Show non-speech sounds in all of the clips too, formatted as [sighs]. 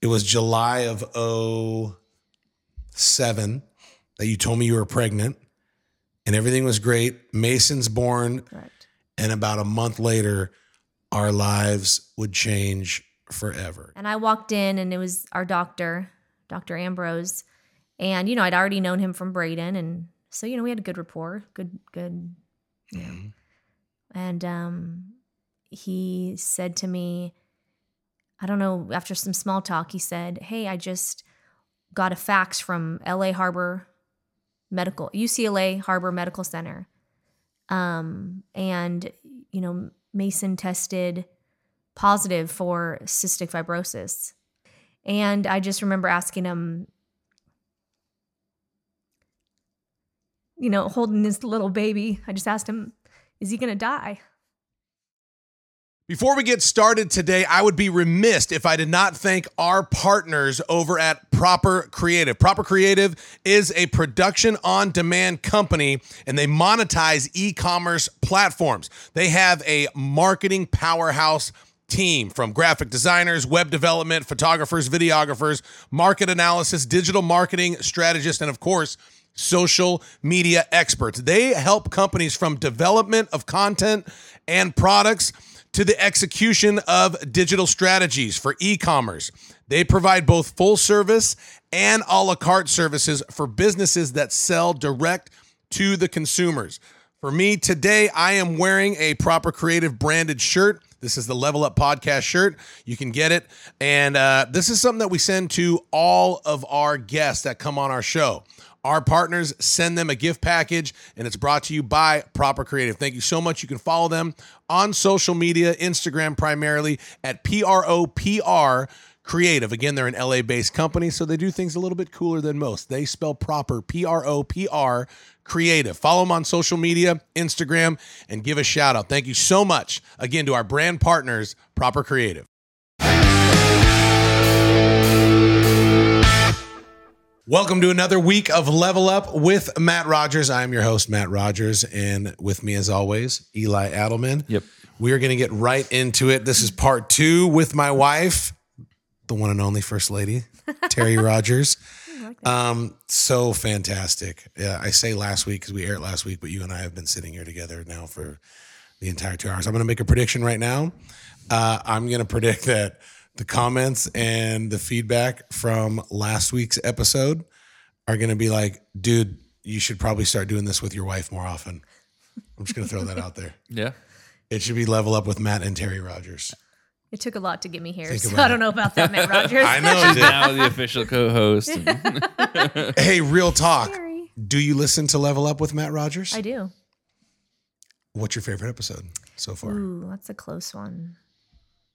It was July of 07 that you told me you were pregnant and everything was great. Mason's born. Correct. And about a month later, our lives would change forever. And I walked in and it was our doctor, Dr. Ambrose. And, you know, I'd already known him from Braden. And so, you know, we had a good rapport, good, good, know. And um, he said to me, I don't know, after some small talk, he said, Hey, I just got a fax from LA Harbor Medical, UCLA Harbor Medical Center. Um, and, you know, Mason tested positive for cystic fibrosis. And I just remember asking him, you know, holding this little baby, I just asked him, is he going to die? Before we get started today, I would be remiss if I did not thank our partners over at Proper Creative. Proper Creative is a production on demand company and they monetize e commerce platforms. They have a marketing powerhouse team from graphic designers, web development, photographers, videographers, market analysis, digital marketing strategists, and of course, social media experts. They help companies from development of content and products to the execution of digital strategies for e commerce. They provide both full service and a la carte services for businesses that sell direct to the consumers. For me today, I am wearing a proper creative branded shirt. This is the Level Up Podcast shirt. You can get it. And uh, this is something that we send to all of our guests that come on our show. Our partners send them a gift package, and it's brought to you by Proper Creative. Thank you so much. You can follow them on social media, Instagram primarily at P R O P R Creative. Again, they're an LA based company, so they do things a little bit cooler than most. They spell proper P R O P R Creative. Follow them on social media, Instagram, and give a shout out. Thank you so much again to our brand partners, Proper Creative. Welcome to another week of Level Up with Matt Rogers. I am your host, Matt Rogers, and with me, as always, Eli Adelman. Yep. We are going to get right into it. This is part two with my wife, the one and only First Lady, [laughs] Terry Rogers. Um, so fantastic. Yeah, I say last week because we aired last week, but you and I have been sitting here together now for the entire two hours. I'm going to make a prediction right now. Uh, I'm going to predict that the comments and the feedback from last week's episode are going to be like, dude, you should probably start doing this with your wife more often. I'm just going to throw that out there. [laughs] Yeah. It should be level up with Matt and Terry Rogers. It took a lot to get me here, Think so I don't it. know about that, Matt [laughs] Rogers. I know. She's now the official co-host. [laughs] hey, real talk. Scary. Do you listen to Level Up with Matt Rogers? I do. What's your favorite episode so far? Ooh, that's a close one.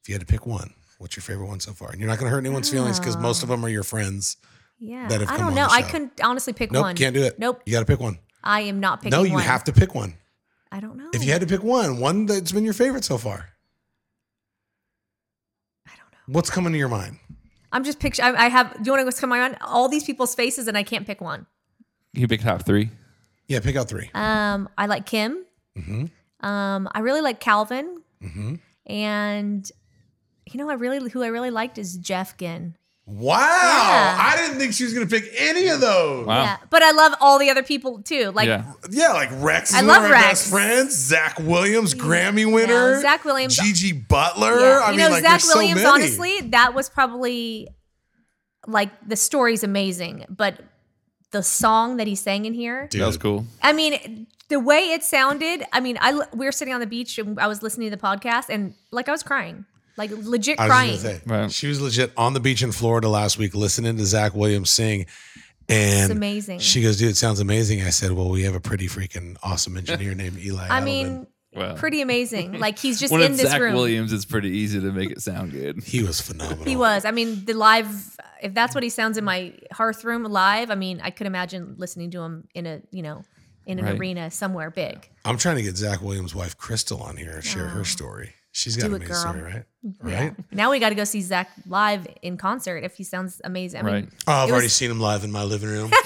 If you had to pick one, what's your favorite one so far? And you're not going to hurt anyone's feelings because most of them are your friends. Yeah, That have I don't know. I couldn't honestly pick Nope, one. can't do it. Nope, You got to pick one. I am not picking No, you one. have to pick one. I don't know. If you had to pick one, one that's been your favorite so far, I don't know. what's coming to your mind? I'm just picture. I, I have. Do you want to what's coming on? All these people's faces, and I can't pick one. you pick top three. Yeah, pick out three. Um, I like Kim. Mm-hmm. Um, I really like Calvin, Mm-hmm. and you know, I really who I really liked is Jeff Ginn. Wow. Yeah. I didn't think she was going to pick any of those. Wow. Yeah, but I love all the other people too. Like yeah. Yeah, like Rex is I love Rex. best friends. Zach Williams, Grammy winner. No, Zach Williams- Gigi Butler. Yeah. I you mean, know, like, Zach there's so Williams, many. honestly, that was probably like the story's amazing, but the song that he sang in here, Dude, That was cool. I mean, the way it sounded, I mean, I we were sitting on the beach and I was listening to the podcast and like I was crying, like legit I was crying. just gonna say, Right. she was legit on the beach in Florida last week listening to Zach Williams sing. And It's amazing. she goes, dude, it sounds amazing. I said, well, we have a pretty freaking awesome engineer named Eli. [laughs] I Adelman. mean, Wow. pretty amazing. [laughs] Like he's just when in it's this Zach room. Williams, it's pretty easy to make it sound good. he was phenomenal. He was. I mean, the live. If that's what he sounds in my hearth room live, I mean, I could imagine listening to him in a you know, in an Right. arena somewhere big. I'm trying to get Zach Williams' wife, Crystal, on here and share her ah. story. She's got Do an amazing girl. story, right? Yeah. Right? Now we got to go see Zach live in concert if he sounds amazing. I mean, Right. Oh, I've It already was- seen him live in my living room. [laughs]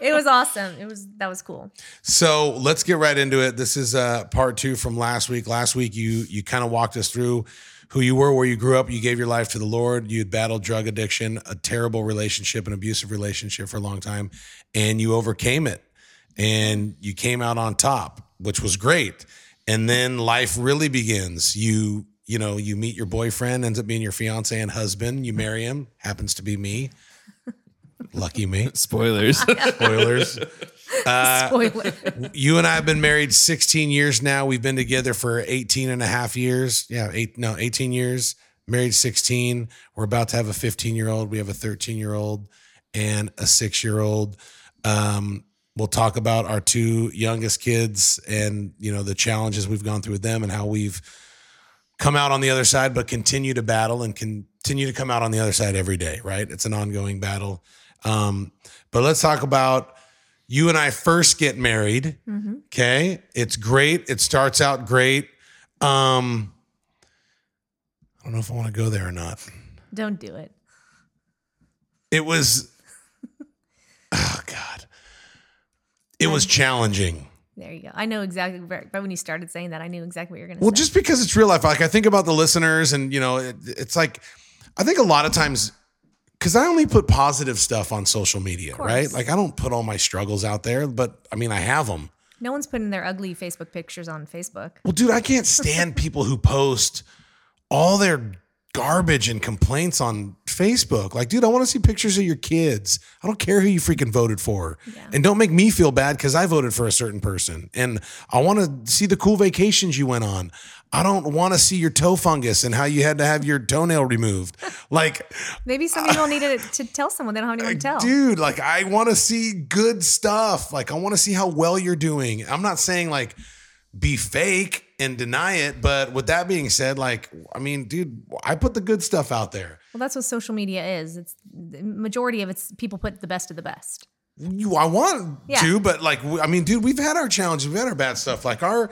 it was awesome. It was that was cool. So let's get right into it. This is uh, part two from last week. Last week, you you kind of walked us through who you were, where you grew up. You gave your life to the Lord. You had battled drug addiction, a terrible relationship, an abusive relationship for a long time, and you overcame it. And you came out on top, which was great. And then life really begins. You, you know, you meet your boyfriend, ends up being your fiance and husband. You marry him, happens to be me. Lucky me. [laughs] Spoilers. Spoilers. [laughs] Uh, Spoiler. you and I have been married 16 years now. We've been together for 18 and a half years. Yeah, eight, no, 18 years. Married 16. We're about to have a 15 year old. We have a 13 year old and a six year old. Um, we'll talk about our two youngest kids and you know the challenges we've gone through with them and how we've come out on the other side, but continue to battle and continue to come out on the other side every day. Right? It's an ongoing battle. Um, but let's talk about you and I first get married. Okay. It's great. It starts out great. Um, I don't know if I want to go there or not. Don't do it. It was, [laughs] oh God, it was challenging. There you go. I know exactly. But when you started saying that, I knew exactly what you were going to say. Well, say. just because it's real life, like I think about the listeners, and you know, it, it's like I think a lot of times because I only put positive stuff on social media, course. right? Like I don't put all my struggles out there, but I mean, I have them. no one's putting their ugly Facebook pictures on Facebook. Well, dude, I can't stand [laughs] people who post all their garbage and complaints on Facebook. Like, dude, I want to see pictures of your kids. I don't care who you freaking voted for. And don't make me feel bad because I voted for a certain person. And I want to see the cool vacations you went on. I don't want to see your toe fungus and how you had to have your toenail removed. [laughs] Like, Maybe some people [laughs] needed to tell someone they don't have anyone to tell. dude, like I want to see good stuff. Like I want to see how well you're doing. I'm not saying like be fake and deny it, but with that being said, like I mean, dude, I put the good stuff out there. Well, that's what social media is. It's the majority of it's people put the best of the best. You, I want Yeah. to, but like I mean, dude, we've had our challenges, we've had our bad stuff. Like our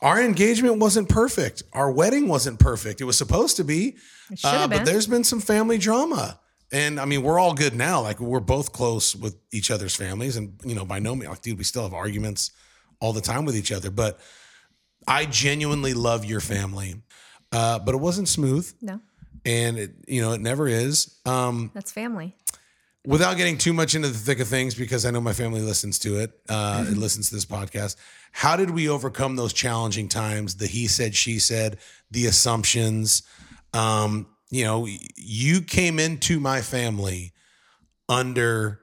our engagement wasn't perfect. Our wedding wasn't perfect. It was supposed to be, It should have Uh, but there's been some family drama. And I mean, we're all good now. Like we're both close with each other's families, and you know, by no means, like, dude, we still have arguments all the time with each other. But I genuinely love your family, uh, but it wasn't smooth, No, and it, you know, it never is. Um, that's family. without getting too much into the thick of things, because I know my family listens to it, uh, [laughs] it listens to this podcast. How did we overcome those challenging times? The he said, she said, the assumptions. Um, you know, you came into my family under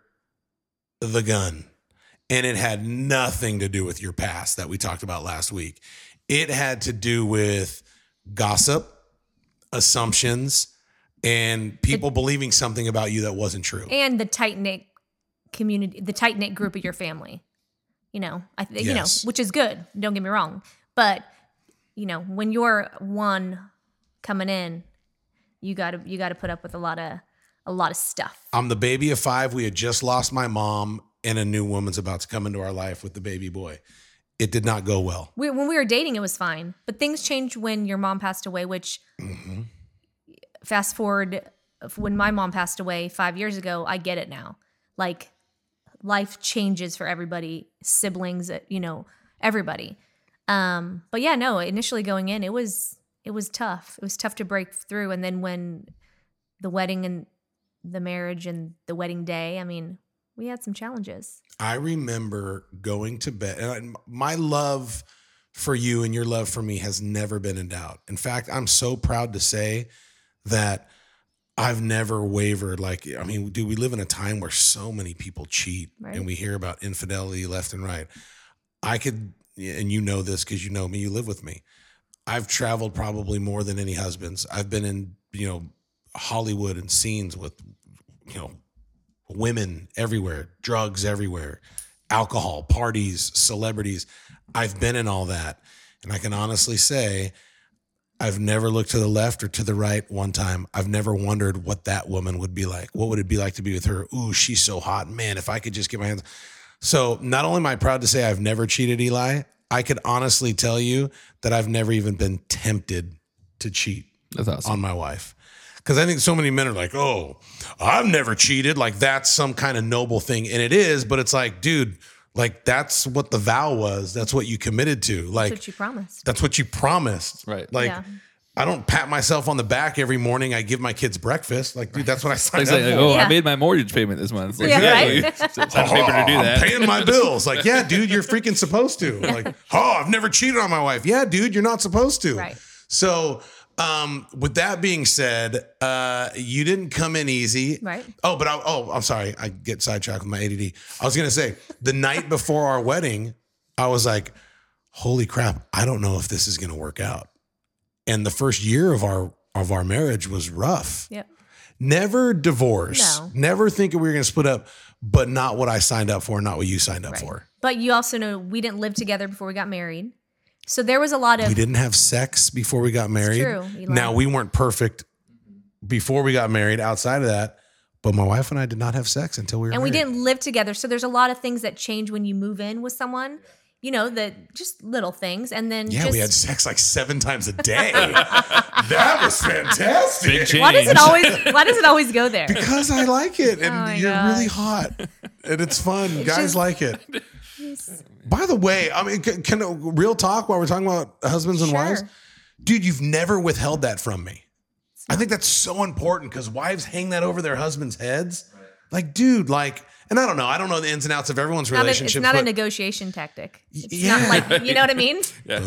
the gun, and it had nothing to do with your past that we talked about last week. It had to do with gossip, assumptions, and people believing something about you that wasn't true. and the tight knit community, the tight knit group of your family. You know, I think you know, which is good. Don't get me wrong, but you know, when you're one coming in, you got to you got to put up with a lot of a lot of stuff. I'm the baby of five. We had just lost my mom, and a new woman's about to come into our life with the baby boy. It did not go well. We, when we were dating, it was fine, but things changed when your mom passed away. Which, Mm-hmm. fast forward, when my mom passed away five years ago, I get it now. Like, life changes for everybody, siblings, uh, you know, everybody. Um, but yeah, no. Initially going in, it was it was tough. It was tough to break through, and then when the wedding and the marriage and the wedding day, I mean, we had some challenges. I remember going to bed, and I- my love for you and your love for me has never been in doubt. In fact, I'm so proud to say that I've never wavered. Like, I mean, do we live in a time where so many people cheat Right. and we hear about infidelity left and right. I could, and you know this because you know me, you live with me. I've traveled probably more than any husbands. I've been in, you know, Hollywood and scenes with, you know, women everywhere, drugs everywhere, alcohol, parties, celebrities. I've been in all that. And I can honestly say, I've never looked to the left or to the right one time. I've never wondered what that woman would be like. What would it be like to be with her? Ooh, she's so hot. Man, if I could just get my hands. So, not only am I proud to say I've never cheated Eli, I could honestly tell you that I've never even been tempted to cheat awesome. on my wife. Because I think so many men are like, oh, I've never cheated. Like that's some kind of noble thing. And it is, but it's like, dude, like that's what the vow was. That's what you committed to. Like That's what you promised. that's what you promised. Right. Like Yeah. I don't pat myself on the back every morning. I give my kids breakfast. Like, dude, that's what I signed It's up like, for. oh, Yeah. I made my mortgage payment this month. Like, Yeah, exactly. right? So [laughs] it's on paper to do Oh, that. I'm paying my bills. Like, yeah, dude, you're [laughs] freaking supposed to. Like, oh, I've never cheated on my wife. Yeah, dude, you're not supposed to. Right. So, um, with that being said, uh, you didn't come in easy. Right. Oh, but I, oh, I'm sorry. I get sidetracked with my ADD. I was gonna say the night before our wedding, I was like, "Holy crap! I don't know if this is gonna work out." And the first year of our of our marriage was rough. Yep. Never divorce. No. Never thinking we were gonna split up, but not what I signed up for, not what you signed up Right. for. But you also know we didn't live together before we got married. So there was a lot of We didn't have sex before we got married. true, Eli. Now we weren't perfect before we got married. Outside of that, but my wife and I did not have sex until we were and we married. didn't live together. So there's a lot of things that change when you move in with someone. You know, the just little things. And then Yeah, just we had sex like seven times a day. [laughs] that was fantastic. Big change. why does it always why does it always go there? Because I like it, and Oh my you're really hot, and it's fun. Guys just- like it. [laughs] By the way, I mean, can, can real talk while we're talking about husbands and Sure. wives, dude, you've never withheld that from me. I think that's so important because wives hang that over their husbands' heads. Like, dude, like, and I don't know, I don't know the ins and outs of everyone's Not a, relationship. it's not a negotiation tactic. It's Yeah. not like you know what I mean? [laughs] Yeah.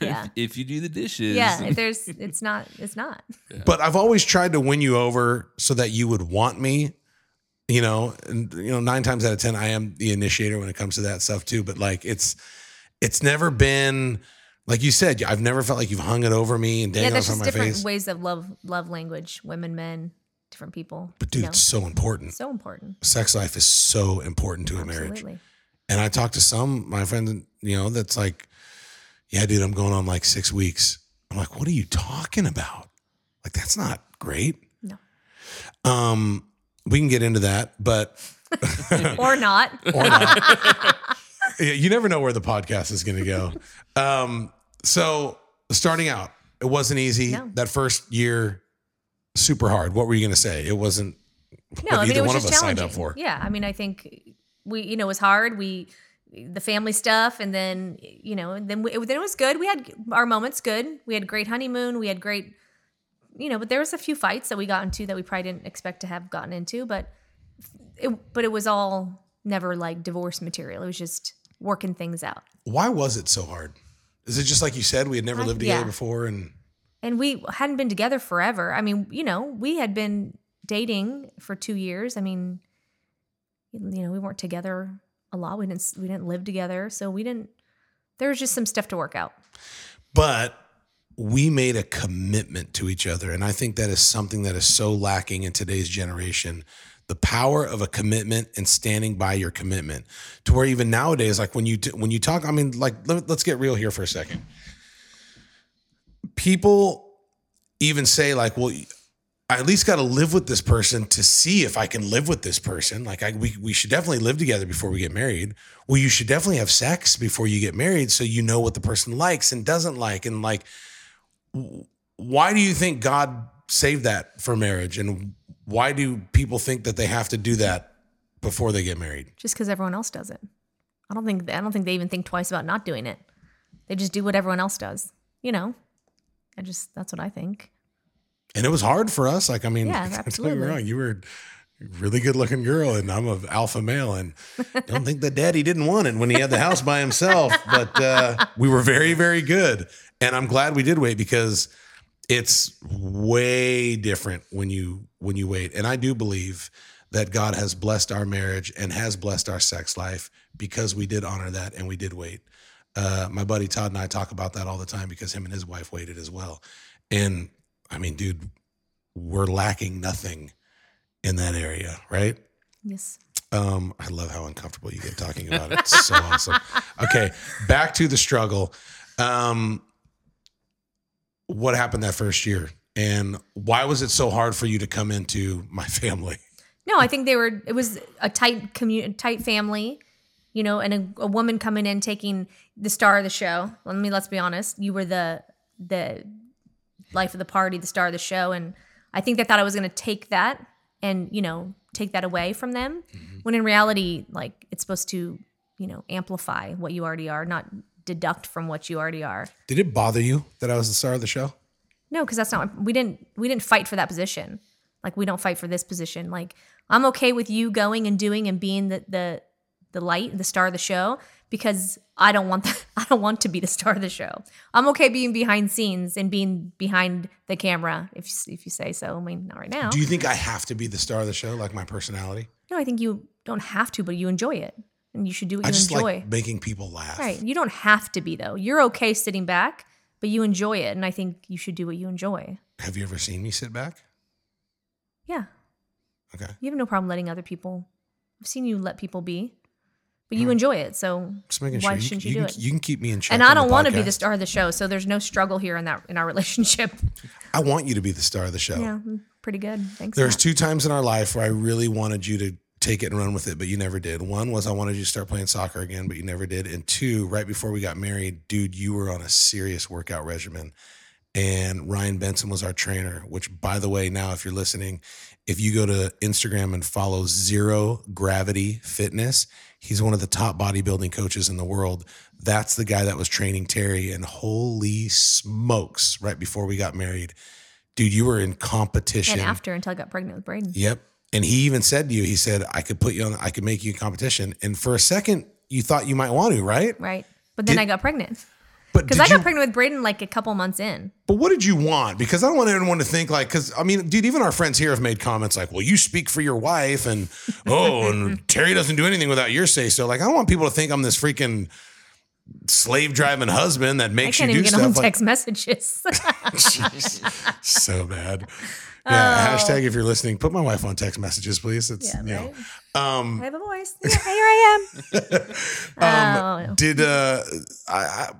Yeah. If you do the dishes. Yeah. If there's it's not it's not. but I've always tried to win you over so that you would want me. You know, and you know, nine times out of ten, I am the initiator when it comes to that stuff too. But like, it's it's never been like you said. I've never felt like you've hung it over me and Yeah, dangled it on my different face. ways of love love language, women, men, different people. But dude, you know? it's so important. so important. Sex life is so important to a marriage. Absolutely. And I talked to some my friends, you know, that's like, yeah, dude, I'm going on like six weeks. I'm like, what are you talking about? Like, that's not great. No. Um, we can get into that, but [laughs] Or not. or not. [laughs] You never know where the podcast is going to go. Um, so starting out, it wasn't easy. No. That first year, super hard. What were you going to say? It wasn't. No, I mean either it was one of just us signed challenging. up for. Yeah, I mean I think we you know it was hard. We the family stuff, and then you know, and then we, it, then it was good. We had our moments good. We had great honeymoon. We had great, you know, but there was a few fights that we got into that we probably didn't expect to have gotten into, but it but it was all never like divorce material. It was just working things out. Why was it so hard? Is it just like you said, we had never I- lived together yeah. before, and and we hadn't been together forever. I mean, you know, we had been dating for two years. I mean, you know, we weren't together a lot. We didn't we didn't live together, so we didn't. There was just some stuff to work out. but we made a commitment to each other, and I think that is something that is so lacking in today's generation. The power of a commitment and standing by your commitment, to where even nowadays, like when you when you talk, I mean, like let, let's get real here for a second. People even say like, well. I at least got to live with this person to see if I can live with this person. Like I, we, we should definitely live together before we get married. Well, you should definitely have sex before you get married, so you know what the person likes and doesn't like. And like, why do you think God saved that for marriage? And why do people think that they have to do that before they get married? Just because everyone else does it, I don't think I don't think they even think twice about not doing it. They just do what everyone else does. You know, I just that's what I think. And it was hard for us. Like, I mean, Yeah, [laughs] don't get me absolutely. wrong, you were a really good looking girl, and I'm an alpha male, and don't think that daddy didn't want it when he had the house by himself. [laughs] But uh, we were very, very good, and I'm glad we did wait because it's way different when you when you wait. And I do believe that God has blessed our marriage and has blessed our sex life because we did honor that and we did wait. Uh, my buddy Todd and I talk about that all the time because him and his wife waited as well. And I mean, dude, we're lacking nothing in that area, right? Yes. Um, I love how uncomfortable you get talking about it. It's so awesome. [laughs] Okay, back to the struggle. Um, what happened that first year, and why was it so hard for you to come into my [laughs] family? No, I think they were. It was a tight community, tight family, you know, and a, a woman coming in taking the star of the show. Let me let's be honest. You were the the life of the party, the star of the show, and I think they thought I was going to take that and you know take that away from them. Mm-hmm. When in reality, like it's supposed to, you know, amplify what you already are, not deduct from what you already are. Did it bother you that I was the star of the show? No, because that's not we didn't we didn't fight for that position. Like we don't fight for this position. Like I'm okay with you going and doing and being the the the light, the star of the show, because I don't want that. [laughs] I don't want to be the star of the show. I'm okay being behind scenes and being behind the camera, if if you say so. I mean, not right now. Do you think I have to be the star of the show, like my personality? no, I think you don't have to, but you enjoy it, and you should do what I you just enjoy. like making people laugh. Right. You don't have to be though. You're okay sitting back, but you enjoy it, and I think you should do what you enjoy. Have you ever seen me sit back? Yeah. Okay. You have no problem letting other people. I've seen you let people be, but you hmm. enjoy it. So why sure shouldn't you, you, you do can, it? you can keep me in check. and I don't want to be the star of the show, so there's no struggle here in that in our [laughs] relationship. I want you to be the star of the show. Yeah, mm, pretty good. Thanks. There's two times in our life where I really wanted you to take it and run with it, but you never did. One was I wanted you to start playing soccer again, but you never did. And two, right before we got married, dude, you were on a serious workout regimen. And Ryan Benson was our trainer, which, by the way, now if you're listening, if you go to Instagram and follow Zero Gravity Fitness, he's one of the top bodybuilding coaches in the world. That's the guy that was training Terry. And holy smokes, right before we got married, dude, you were in competition. and after until I got pregnant with Braden. Yep. And he even said to you, he said, I could put you on, I could make you in competition. And for a second, you thought you might want to, right? Right. But then Did- I got pregnant But because I got you, pregnant with Braden like a couple months in. but what did you want? Because I don't want anyone to think like, because I mean, dude, even our friends here have made comments like, well, you speak for your wife and, [laughs] oh, and Terry doesn't do anything without your say so. Like, I don't want people to think I'm this freaking slave driving husband that I makes can't you even do get on stuff. Like, text messages. [laughs] [laughs] So bad. Yeah. Hashtag if you're listening, put my wife on text messages, please. It's, Oh. Yeah, you know, right. um, I have a voice. [laughs] Yeah, here I am. [laughs] Um, Oh. Did uh, I, I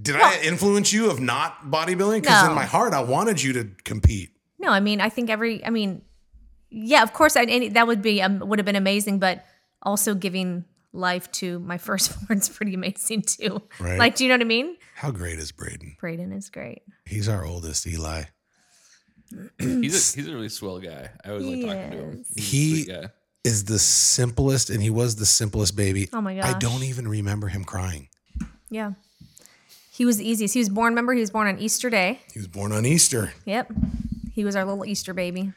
did I influence you of not bodybuilding? Because in my heart, I wanted you to compete. No, I mean, I think every, I mean, yeah, of course, I, that would be, um, would have been amazing, but also giving life to my [laughs] firstborn's pretty amazing too. Right. Like, do you know what I mean? How great is Braden? Braden is great. He's our oldest, Eli. He's a, [clears throat] he's a really swell guy. I always like talking to him. He's He- Is the simplest, and he was the simplest baby. Oh my god. I don't even remember him crying. Yeah. He was the easiest. He was born, remember, he was born on Easter Day. He was born on Easter. Yep. He was our little Easter baby.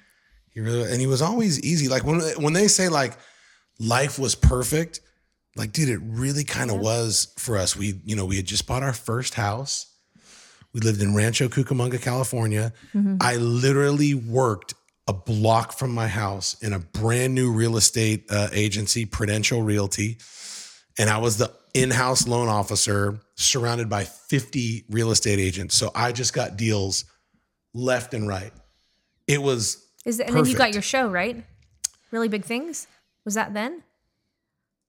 He really, and he was always easy. Like when when they say like life was perfect, like dude, it really kind of was for us. We you know we had just bought our first house. We lived in Rancho Cucamonga, California. I literally worked a block from my house in a brand new real estate uh, agency, Prudential Realty, and I was the in-house loan officer, surrounded by 50 real estate agents. So I just got deals left and right. It was Is it, and then you got your show, right? Really big things? Was that then?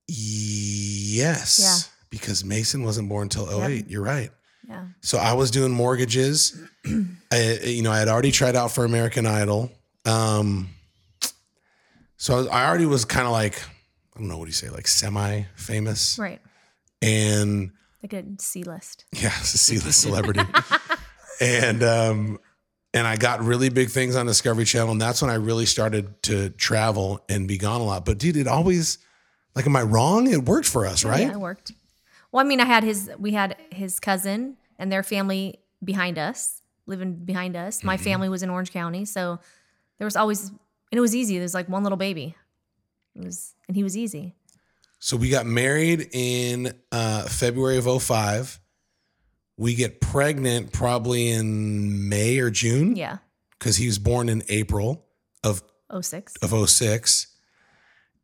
Yes. Yeah. Because Mason wasn't born until 08. You're right. Yeah. So I was doing mortgages. [clears throat] I, you know, I had already tried out for American Idol. Um, so I, was, I already was kind of like, I don't know what do you say, like semi famous. Right. And Like a C list. yeah, it's a C-list [laughs] celebrity. and um, and I got really big things on Discovery Channel, and that's when I really started to travel and be gone a lot. But dude, it always like, am I wrong? It worked for us, right? Yeah, it worked. Well, I mean, I had his, we had his cousin and their family behind us, living behind us. My Mhm. family was in Orange County. So there was always, and it was easy. There's like one little baby. It was, and he was easy. So we got married in uh, February of 05. We get pregnant probably in May or June Yeah. because he was born in April of 06. of 06.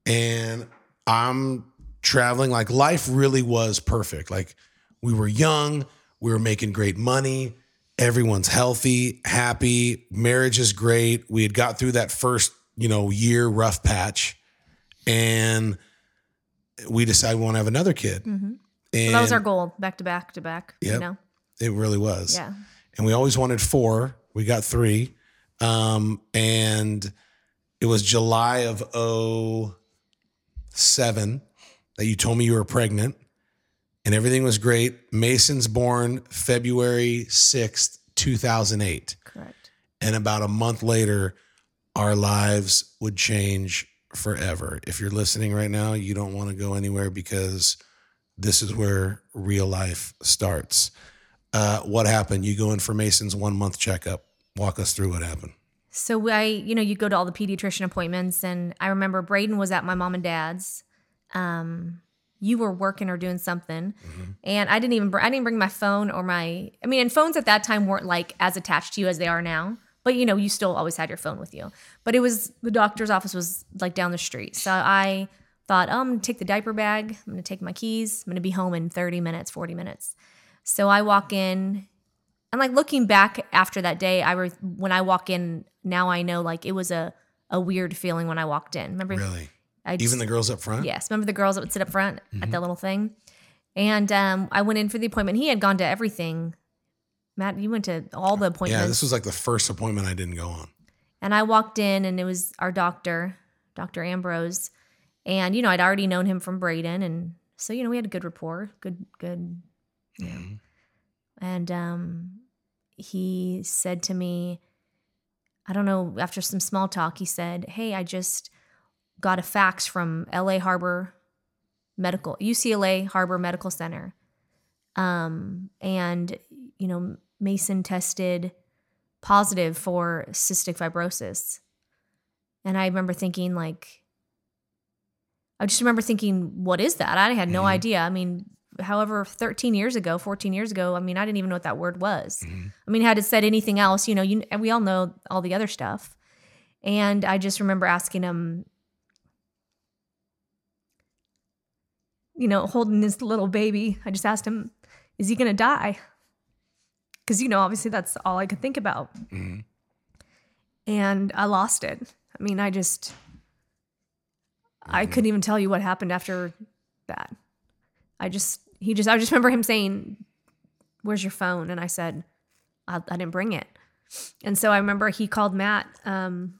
And I'm traveling like life really was perfect. Like we were young, we were making great money, everyone's healthy, happy, marriage is great. We had got through that first, you know, year rough patch and we decided we want to have another kid. hmm And that was our goal, back to back to back. Yep. You know? it really was. Yeah. and we always wanted four. We got three. Um, and it was July of 07 that you told me you were pregnant and everything was great. Mason's born February 6th, 2008. Correct. And about a month later, our lives would change forever. If you're listening right now, you don't want to go anywhere because this is where real life starts. Uh, what happened? You go in for Mason's one month checkup. Walk us through what happened. So I, you know, you go to all the pediatrician appointments, and I remember Braden was at my mom and dad's. Um, you were working or doing something, and I didn't even br- I didn't bring my phone or my. I mean, and phones at that time weren't like as attached to you as they are now. But you know, you still always had your phone with you. But it was the doctor's office was like down the street, so I thought, oh, I'm gonna take the diaper bag. I'm gonna take my keys. I'm gonna be home in 30 minutes, 40 minutes. So I walk in, and like looking back after that day, I re- when I walk in now, I know like it was a a weird feeling when I walked in. Remember, Really? I Even the girls up front? yes, remember the girls that would sit up front Mm-hmm. at that little thing, and um, I went in for the appointment. He had gone to everything. Matt, you went to all the appointments. Yeah, this was like the first appointment I didn't go on. And I walked in and it was our doctor, Dr. Ambrose. And, you know, I'd already known him from Braden. And so, you know, we had a good rapport, good, good. Yeah. Mhm. And um, he said to me, I don't know, after some small talk, he said, Hey, I just got a fax from LA Harbor Medical, UCLA Harbor Medical Center. Um, and, you know, Mason tested positive for cystic fibrosis. And I remember thinking, like, I just remember thinking, what is that? I had no Mhm. idea. I mean, however, 13 years ago, 14 years ago, I mean, I didn't even know what that word was. Mhm. I mean, had it said anything else, you know, you and we all know all the other stuff. And I just remember asking him, you know, holding this little baby. I just asked him, is he going to die? Because, you know, obviously that's all I could think about. Mhm. And I lost it. I mean, I just, I couldn't even tell you what happened after that. I just, he just, I just remember him saying, Where's your phone? And I said, I, I didn't bring it. And so I remember he called Matt. Um,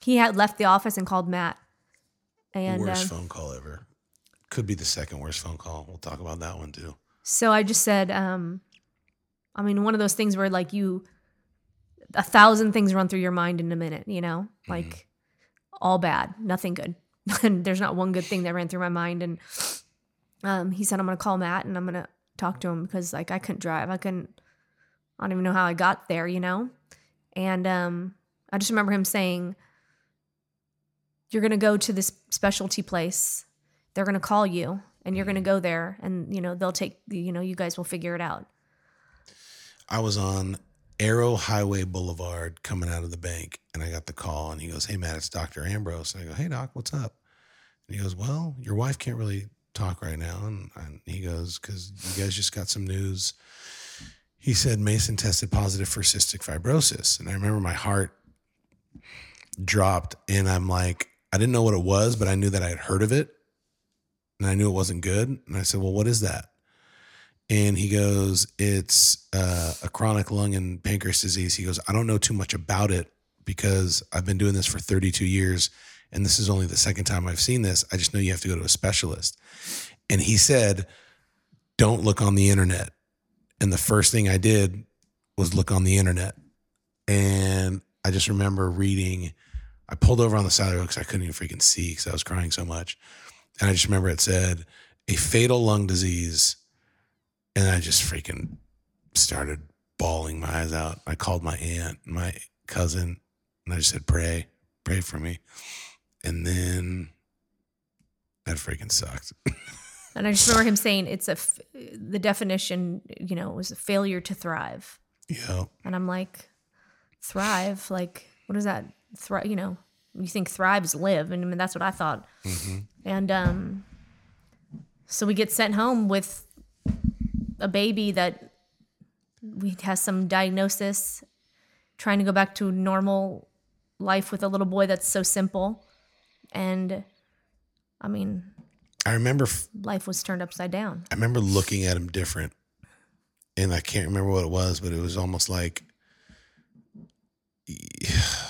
he had left the office and called Matt. And worst uh, phone call ever. Could be the second worst phone call. We'll talk about that one too. So I just said, um, I mean, one of those things where like you, a thousand things run through your mind in a minute, you know, like all bad, nothing good. and [laughs] there's not one good thing that ran through my mind. And um, he said, I'm going to call Matt and I'm going to talk to him because like I couldn't drive. I couldn't, I don't even know how I got there, you know? And um, I just remember him saying, You're going to go to this specialty place. They're going to call you and you're going to mm-hmm. go there and, you know, they'll take, you know, you guys will figure it out. I was on Arrow Highway Boulevard coming out of the bank, and I got the call, and he goes, "Hey, Matt, it's Doctor Ambrose." And I go, "Hey, Doc, what's up?" And he goes, "Well, your wife can't really talk right now," and, and he goes, "Because you guys just got some news." He said Mason tested positive for cystic fibrosis, and I remember my heart dropped, and I'm like, I didn't know what it was, but I knew that I had heard of it, and I knew it wasn't good. And I said, "Well, what is that?" and he goes, "It's uh, a chronic lung and pancreas disease." He goes, "I don't know too much about it because I've been doing this for 32 years, and this is only the second time I've seen this. I just know you have to go to a specialist." And he said, "Don't look on the internet." And the first thing I did was look on the internet, and I just remember reading. I pulled over on the side of the road because I couldn't even freaking see because I was crying so much, and I just remember it said, "A fatal lung disease." And I just freaking started bawling my eyes out. I called my aunt, my cousin, and I just said, pray, pray for me. And then that freaking sucked. [laughs] And I just remember him saying it's a, f- the definition, you know, was a failure to thrive. yeah. And I'm like, thrive? Like, what is that? Thrive, you know, you think thrive is live. And I mean, that's what I thought. hmm And um, so we get sent home with a baby that we has some diagnosis, trying to go back to normal life with a little boy that's so simple. And I mean, I remember, f- life was turned upside down. I remember looking at him different. And I can't remember what it was, but it was almost like,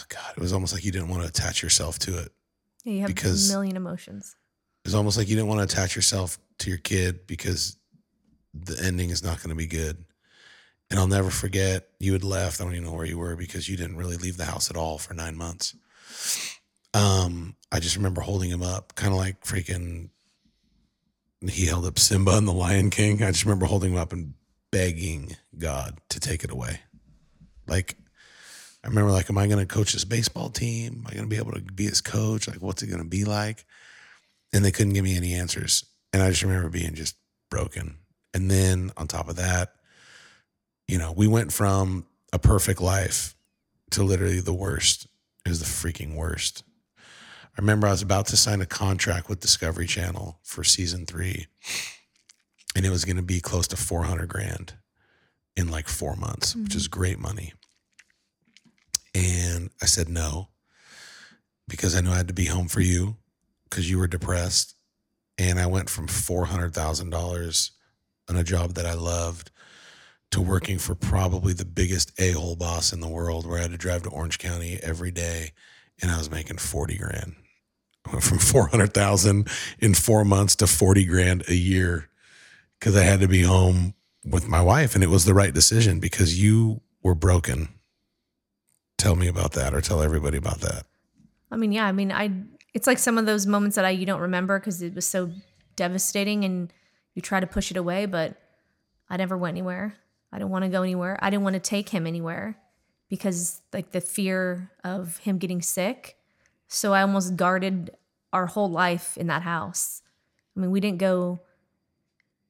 God, it was almost like you didn't want to attach yourself to it. Yeah, you have Because- a million emotions. It was almost like you didn't want to attach yourself to your kid because the ending is not going to be good. And I'll never forget you had left. I don't even know where you were because you didn't really leave the house at all for nine months. Um, I just remember holding him up, kind of like freaking. He held up Simba and the Lion King. I just remember holding him up and begging God to take it away. Like, I remember, like, am I going to coach this baseball team? Am I going to be able to be his coach? Like, what's it going to be like? And they couldn't give me any answers. And I just remember being just broken. And then on top of that, you know, we went from a perfect life to literally the worst. It was the freaking worst. I remember I was about to sign a contract with Discovery Channel for season three, and it was going to be close to 400 grand in like four months, which is mm. great money. I said no because I knew I had to be home for you because you were depressed. And I went from $400,000 on a job that I loved to working for probably the biggest a hole boss in the world where I had to drive to Orange County every day and I was making 40 grand. I went from [laughs] 400,000 in four months to 40 grand a year because I had to be home with my wife. And it was the right decision because you were broken. Tell me about that or tell everybody about that. I mean, yeah, I mean, I it's like some of those moments that I you don't remember because it was so devastating and you try to push it away, but I never went anywhere. I didn't want to go anywhere. I didn't want to take him anywhere because like the fear of him getting sick. So I almost guarded our whole life in that house. I mean, we didn't go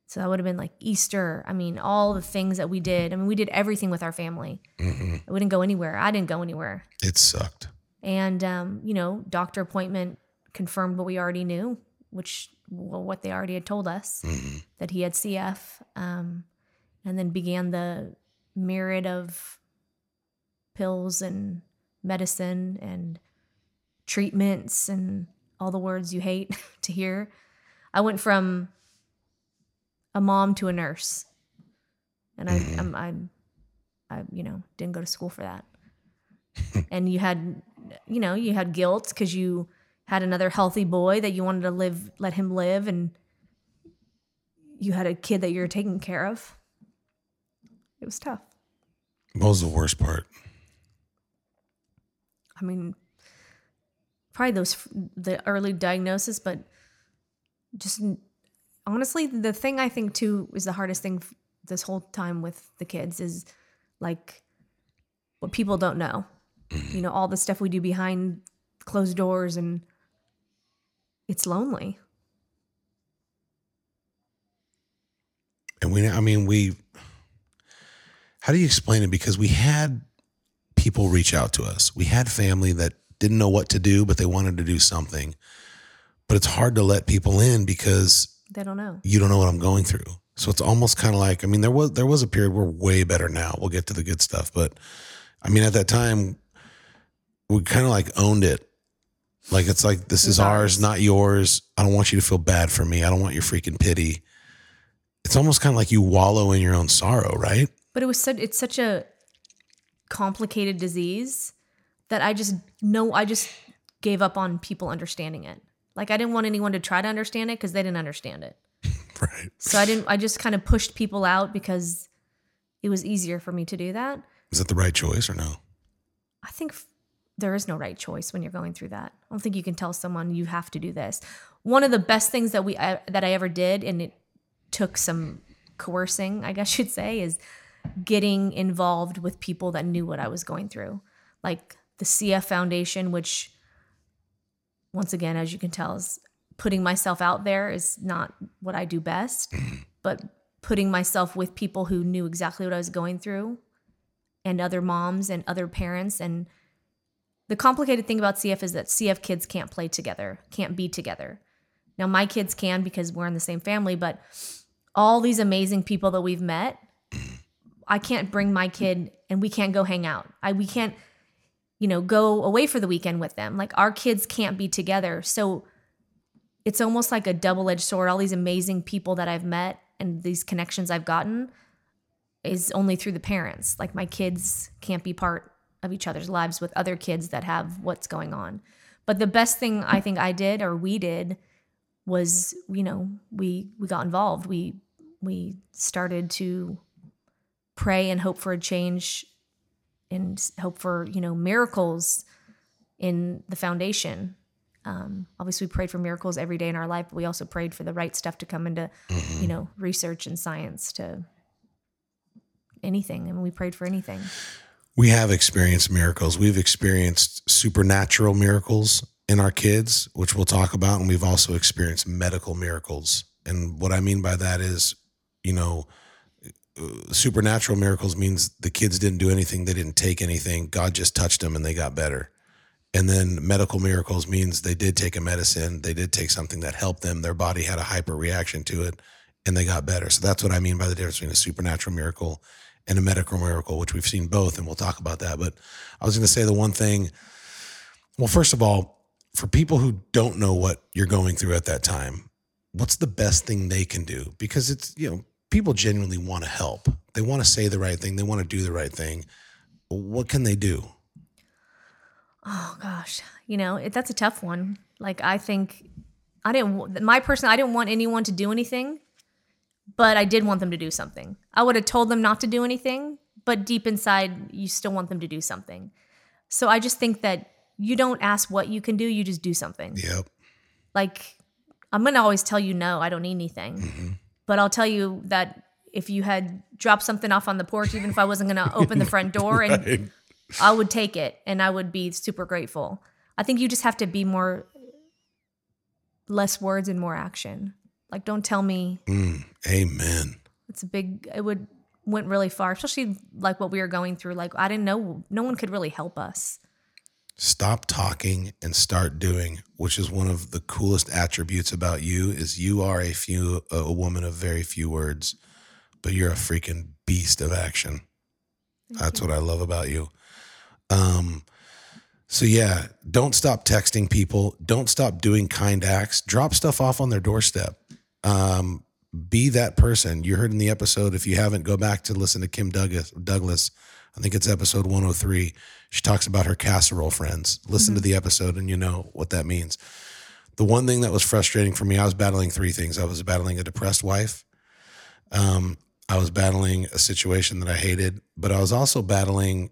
so that would have been like Easter. I mean, all the things that we did. I mean, we did everything with our family. We wouldn't go anywhere. I didn't go anywhere. It sucked. And um, you know, doctor appointment confirmed what we already knew, which well, what they already had told us that he had CF. Um, and then began the myriad of pills and medicine and treatments and all the words you hate [laughs] to hear. I went from a mom to a nurse, and I, mm-hmm. I'm, I'm, I, you know, didn't go to school for that. [laughs] and you had, you know, you had guilt because you had another healthy boy that you wanted to live, let him live, and you had a kid that you were taking care of. It was tough. What was the worst part? I mean, probably those the early diagnosis, but just honestly, the thing I think too is the hardest thing f- this whole time with the kids is like what people don't know. Mm-hmm. You know, all the stuff we do behind closed doors, and it's lonely. And we, I mean, we, how do you explain it? Because we had people reach out to us. We had family that didn't know what to do, but they wanted to do something. But it's hard to let people in because They don't know. you don't know what I'm going through. So it's almost kind of like, I mean, there was there was a period we're way better now. We'll get to the good stuff, but I mean, at that time, we kind of like owned it. Like it's like this is ours, not yours. I don't want you to feel bad for me. I don't want your freaking pity. It's almost kind of like you wallow in your own sorrow, right? But it was such it's such a complicated disease that I just no I just gave up on people understanding it. Like I didn't want anyone to try to understand it because they didn't understand it. [laughs] Right. So I didn't I just kind of pushed people out because it was easier for me to do that. Is that the right choice or no? I think f- there is no right choice when you're going through that. I don't think you can tell someone you have to do this. One of the best things that we I, that I ever did, and it took some coercing, I guess [laughs] you'd say, is getting involved with people that knew what I was going through, like the CF Foundation, which once again, as you can tell, is putting myself out there is not what I do best, [clears throat] but putting myself with people who knew exactly what I was going through and other moms and other parents. And the complicated thing about CF is that CF kids can't play together, can't be together. Now, my kids can because we're in the same family, but all these amazing people that we've met, [clears throat] I can't bring my kid and we can't go hang out. I we can't, you know, go away for the weekend with them. Like our kids can't be together. So it's almost like a double-edged sword. All these amazing people that I've met and these connections I've gotten is only through the parents. Like my kids can't be part of each other's lives with other kids that have what's going on. But the best thing I think I did or we did was, you know, we we got involved. We we started to pray and hope for a change and hope for, you know, miracles in the foundation. Um, obviously, we prayed for miracles every day in our life, but we also prayed for the right stuff to come into, you know, research and science to anything, I and we prayed for anything. We have experienced miracles. We've experienced supernatural miracles in our kids, which we'll talk about, and we've also experienced medical miracles. And what I mean by that is, you know, supernatural miracles means the kids didn't do anything, they didn't take anything. God just touched them and they got better. And then medical miracles means they did take a medicine, they did take something that helped them, their body had a hyper reaction to it, and they got better. So that's what I mean by the difference between a supernatural miracle and a medical miracle, which we've seen both, and we'll talk about that. But I was going to say the one thing. Well, first of all, for people who don't know what you're going through at that time, what's the best thing they can do? Because it's you know people genuinely want to help. They want to say the right thing. They want to do the right thing. What can they do? Oh gosh, you know it, that's a tough one. Like I think I didn't. My person, I didn't want anyone to do anything but I did want them to do something. I would have told them not to do anything, but deep inside, you still want them to do something. So I just think that you don't ask what you can do, you just do something. Yep. Like, I'm going to always tell you no, I don't need anything. Mm-hmm. But I'll tell you that if you had dropped something off on the porch, even if I wasn't going to open the front door, [laughs] and right. I would take it and I would be super grateful. I think you just have to be more, less words and more action. Like, don't tell me. Mm, amen. It's a big. It would went really far, especially like what we were going through. Like, I didn't know. No one could really help us. Stop talking and start doing, which is one of the coolest attributes about you. Is you are a few a woman of very few words, but you're a freaking beast of action. Thank That's you. what I love about you. Um, so yeah, don't stop texting people. Don't stop doing kind acts. Drop stuff off on their doorstep um, be that person. You heard in the episode. If you haven't, go back to listen to Kim Douglas. Douglas. I think it's episode 103. She talks about her casserole friends. Listen mm-hmm. to the episode and you know what that means. The one thing that was frustrating for me, I was battling three things. I was battling a depressed wife. Um, I was battling a situation that I hated, but I was also battling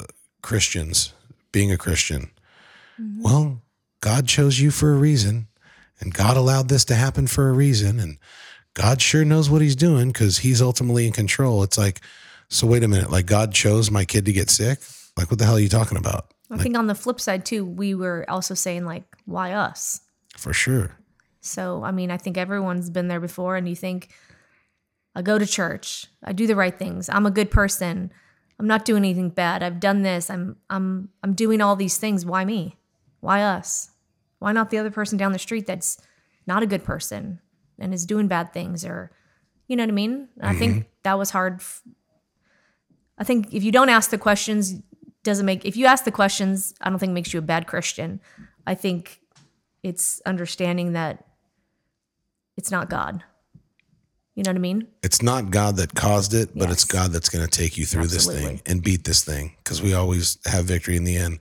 uh, Christians, being a Christian. Mm-hmm. Well, God chose you for a reason and God allowed this to happen for a reason and God sure knows what he's doing because he's ultimately in control. It's like, so wait a minute, like God chose my kid to get sick? Like, what the hell are you talking about? I like, think on the flip side, too, we were also saying, like, why us? For sure. So, I mean, I think everyone's been there before, and you think, I go to church, I do the right things, I'm a good person, I'm not doing anything bad, I've done this, I'm, I'm, I'm doing all these things. Why me? Why us? Why not the other person down the street that's not a good person and is doing bad things or you know what I mean? Mm-hmm. I think mm-hmm. that was hard. F- I think if you don't ask the questions, doesn't make if you ask the questions, I don't think makes you a bad Christian. I think it's understanding that it's not God. You know what I mean? It's not God that caused it, but yes. it's God that's going to take you through Absolutely. this thing and beat this thing because we always have victory in the end.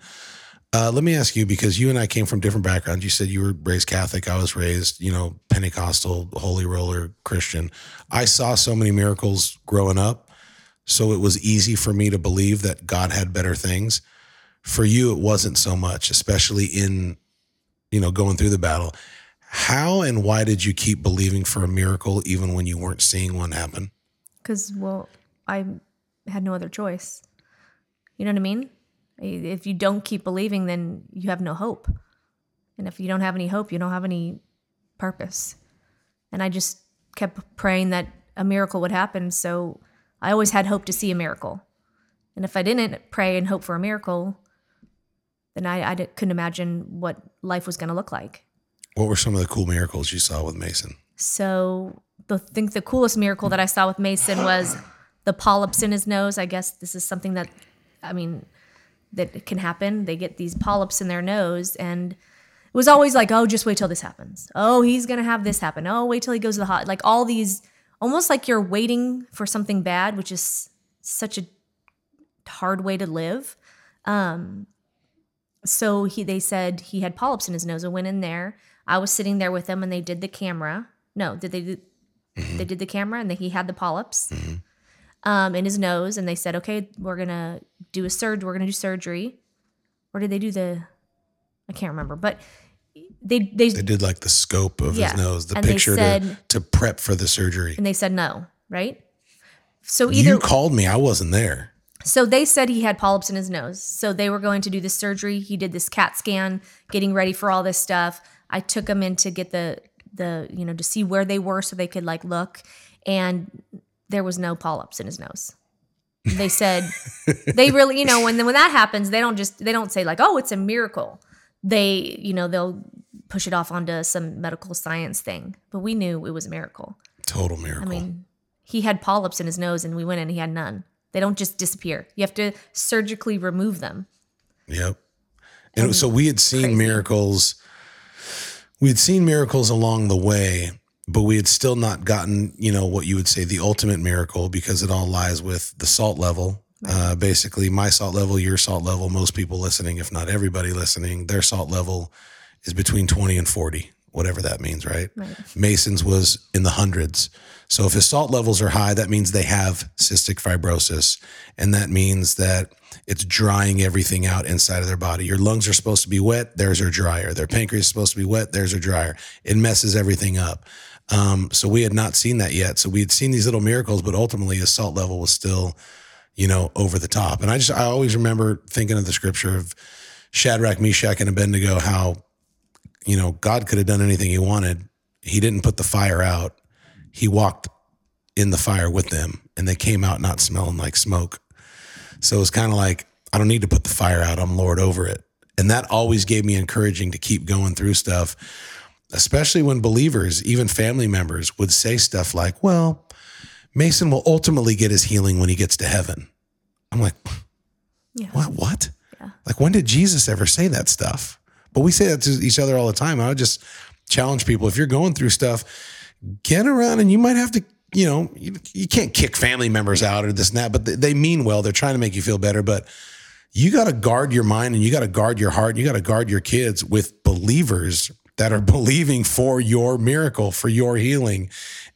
Uh, let me ask you because you and I came from different backgrounds. You said you were raised Catholic. I was raised, you know, Pentecostal, Holy Roller Christian. I saw so many miracles growing up. So it was easy for me to believe that God had better things. For you, it wasn't so much, especially in, you know, going through the battle. How and why did you keep believing for a miracle even when you weren't seeing one happen? Because, well, I had no other choice. You know what I mean? If you don't keep believing, then you have no hope. And if you don't have any hope, you don't have any purpose. And I just kept praying that a miracle would happen. So I always had hope to see a miracle. And if I didn't pray and hope for a miracle, then I, I couldn't imagine what life was going to look like. What were some of the cool miracles you saw with Mason? So the, I think the coolest miracle that I saw with Mason was the polyps in his nose. I guess this is something that, I mean, that can happen. They get these polyps in their nose and it was always like, oh, just wait till this happens. Oh, he's gonna have this happen. Oh, wait till he goes to the hot. Like all these, almost like you're waiting for something bad, which is such a hard way to live. Um, so he, they said he had polyps in his nose. I went in there. I was sitting there with him, and they did the camera. No, did they? Do, mm-hmm. They did the camera, and he had the polyps. Mm-hmm um, in his nose, and they said, "Okay, we're gonna do a surgery. We're gonna do surgery." Or did they do the? I can't remember, but they they they did like the scope of yeah. his nose, the and picture said, to, to prep for the surgery, and they said no, right? So either you called me. I wasn't there. so they said he had polyps in his nose. So they were going to do the surgery. He did this CAT scan, getting ready for all this stuff. I took him in to get the the you know to see where they were so they could like look, and there was no polyps in his nose. They said [laughs] they really you know when when that happens they don't just they don't say like oh it's a miracle. They you know they'll push it off onto some medical science thing. But we knew it was a miracle. Total miracle. I mean, he had polyps in his nose and we went in and he had none. They don't just disappear. You have to surgically remove them. Yep. And so we had seen miracles. We had seen miracles along the way, but we had still not gotten, you know, what you would say the ultimate miracle because it all lies with the salt level. Uh, basically, my salt level, your salt level, most people listening, if not everybody listening, their salt level is between 20 and 40, whatever that means, right? Mason's was in the hundreds. So if his salt levels are high, that means they have cystic fibrosis. And that means that it's drying everything out inside of their body. Your lungs are supposed to be wet, theirs are drier. Their pancreas is supposed to be wet, theirs are drier. It messes everything up. Um, so we had not seen that yet. So we had seen these little miracles, but ultimately his salt level was still, you know, over the top. And I just, I always remember thinking of the scripture of Shadrach, Meshach, and Abednego, how, you know, God could have done anything he wanted. He didn't put the fire out. He walked in the fire with them and they came out not smelling like smoke. So it's kind of like, I don't need to put the fire out. I'm Lord over it. And that always gave me encouraging to keep going through stuff, especially when believers, even family members, would say stuff like, well, Mason will ultimately get his healing when he gets to heaven. I'm like, Yeah. what? What? Like, when did Jesus ever say that stuff? But we say that to each other all the time. I would just challenge people if you're going through stuff, get around and you might have to, you know, you, you can't kick family members out or this and that, but they, they mean well. They're trying to make you feel better. But you got to guard your mind and you got to guard your heart. And you got to guard your kids with believers that are [laughs] believing for your miracle, for your healing.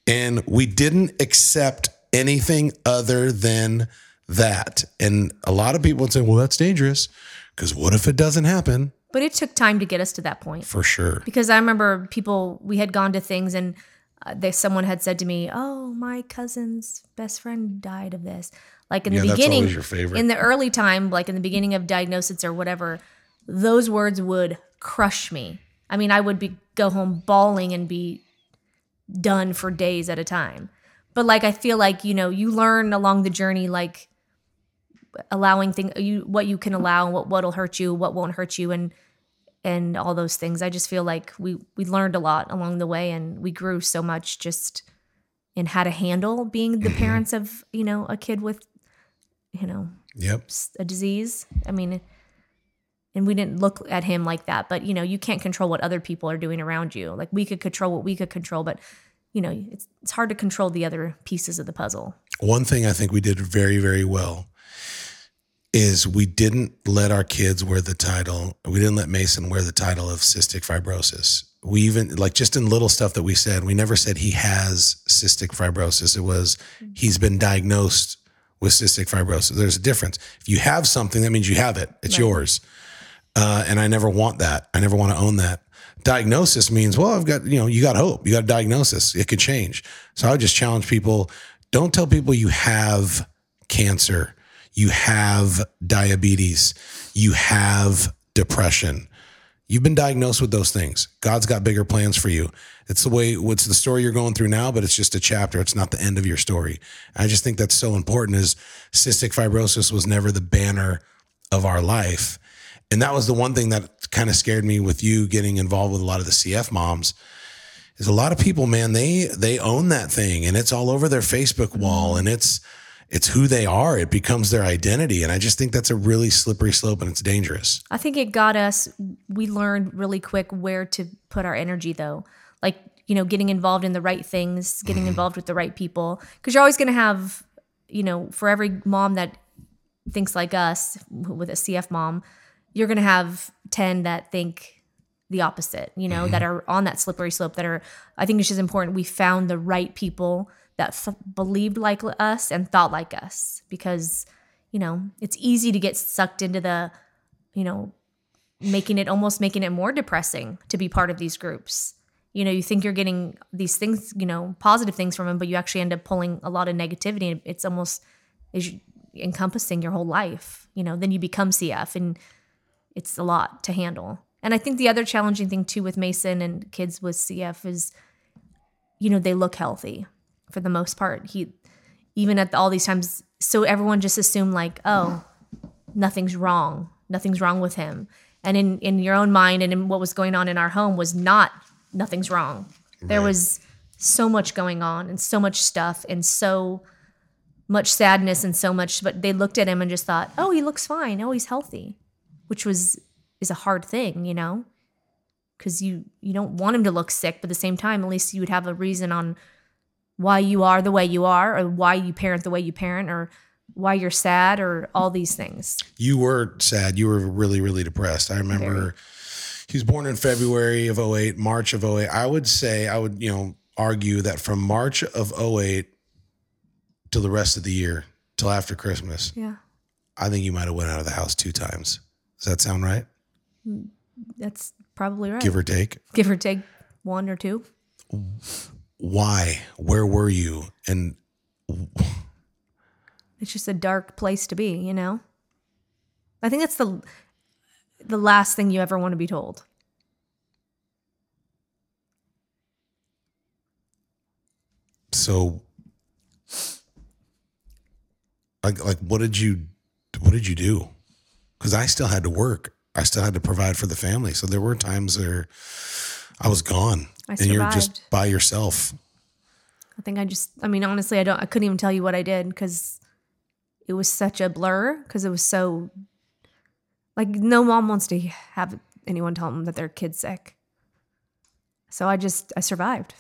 And we didn't accept anything other than that. And a lot of people would say, well, that's dangerous because what if it doesn't happen? But it took time to get us to that point. For sure. Because I remember people, we had gone to things and uh, they, someone had said to me, Oh, my cousin's best friend died of this. Like in Yeah, the beginning, your favorite. in the early time, like in the beginning of diagnosis or whatever, those words would crush me. I mean, I would be go home bawling and be done for days at a time. But like I feel like, you know, you learn along the journey like allowing thing you what you can allow and what what'll hurt you, what won't hurt you and and all those things. I just feel like we we learned a lot along the way and we grew so much just in how to handle being the [clears throat] parents of, you know, a kid with you know, Yep. a disease. I mean, and we didn't look at him like that, but you know, you can't control what other people are doing around you. Like we could control what we could control, but you know, it's it's hard to control the other pieces of the puzzle. One thing I think we did very, very well is we didn't let our kids wear the title. We didn't let Mason wear the title of cystic fibrosis. We even like just in little stuff that we said, we never said he has cystic fibrosis. It was mm-hmm. he's been diagnosed with cystic fibrosis. There's a difference. If you have something, that means you have it. It's yours. Uh, and I never want that. I never want to own that. Diagnosis means, well, I've got, you know, you got hope. You got a diagnosis. It could change. So I would just challenge people don't tell people you have cancer, you have diabetes, you have depression. You've been diagnosed with those things. God's got bigger plans for you. It's the way, what's the story you're going through now, but it's just a chapter. It's not the end of your story. I just think that's so important is cystic fibrosis was never the banner of our life. And that was the one thing that kind of scared me with you getting involved with a lot of the CF moms is a lot of people, man, they they own that thing and it's all over their Facebook wall and it's it's who they are. It becomes their identity. And I just think that's a really slippery slope and it's dangerous. I think it got us we learned really quick where to put our energy though. Like, you know, getting involved in the right things, getting mm-hmm. involved with the right people because you're always going to have, you know, for every mom that thinks like us with a CF mom, you're going to have 10 that think the opposite, you know, that mm-hmm. are on that slippery slope that are I think it's just important we found the right people that f- believed like us and thought like us because you know, it's easy to get sucked into the you know, making it almost making it more depressing to be part of these groups. you know, you think you're getting these things, you know, positive things from them, but you actually end up pulling a lot of negativity. It's almost is encompassing your whole life. You know, then you become CF, and it's a lot to handle. And I think the other challenging thing too with Mason and kids with CF is, you know, they look healthy for the most part. He, even at all these times, so everyone just assumed like, oh, nothing's wrong, nothing's wrong with him. And in in your own mind and in what was going on in our home was not nothing's wrong. There was so much going on and so much stuff and so much sadness and so much but they looked at him and just thought, "Oh, he looks fine. Oh, he's healthy." Which was is a hard thing, you know? Cuz you you don't want him to look sick, but at the same time at least you would have a reason on why you are the way you are or why you parent the way you parent or why you're sad or all these things. You were sad. You were really, really depressed. I remember Very. he was born in February of 08, March of 08. I would say, I would, you know, argue that from March of 08 to the rest of the year, till after Christmas, Yeah. I think you might have went out of the house two times. Does that sound right? That's probably right. Give or take. Give or take one or two. Why? Where were you? And It's just a dark place to be, you know? I think that's the the last thing you ever want to be told. so like like what did you what did you do because i still had to work. I still had to provide for the family. So there were times where i was gone. I and you're just by yourself. I think I just I mean honestly I don't I couldn't even tell you what I did cuz it was such a blur cuz it was so like no mom wants to have anyone tell them that their kid's sick. So I just I survived.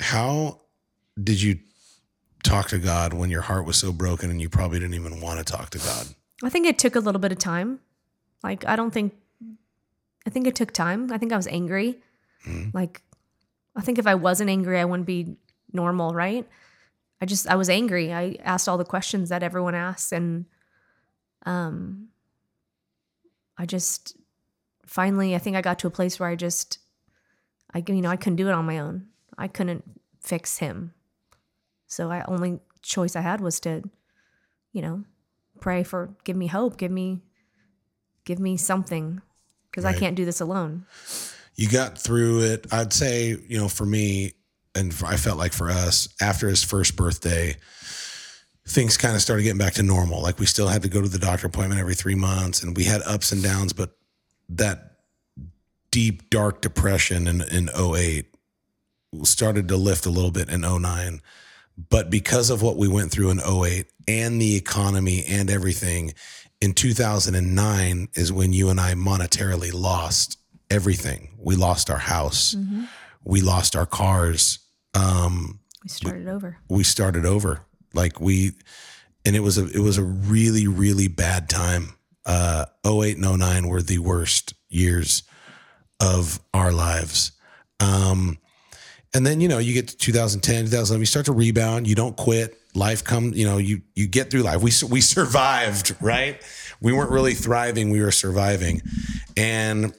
how did you talk to god when your heart was so broken and you probably didn't even want to talk to god I think it took a little bit of time. Like I don't think I think it took time. I think I was angry. Like I think if I wasn't angry, I wouldn't be normal, right? I just I was angry. I asked all the questions that everyone asks and um I just finally I think I got to a place where I just I you know, I couldn't do it on my own. I couldn't fix him. So I only choice I had was to you know, pray for give me hope, give me give me something because I can't do this alone. you got through it. I'd say, you know, for me, and I felt like for us, after his first birthday, things kind of started getting back to normal. Like we still had to go to the doctor appointment every three months, and we had ups and downs, but that deep, dark depression in, in 08 started to lift a little bit in 09. But because of what we went through in 08 and the economy and everything, in 2009 is when you and I monetarily lost everything. We lost our house. We lost our cars. Um, We started over. we started over. Like we, and it was a it was a really really bad time. Uh, 08 and 09 were the worst years of our lives. Um, and then you know you get to 2010, 2011, you start to rebound. You don't quit. Life come, you know, you you get through life. We [laughs] we survived, right? We weren't really thriving. We were surviving, and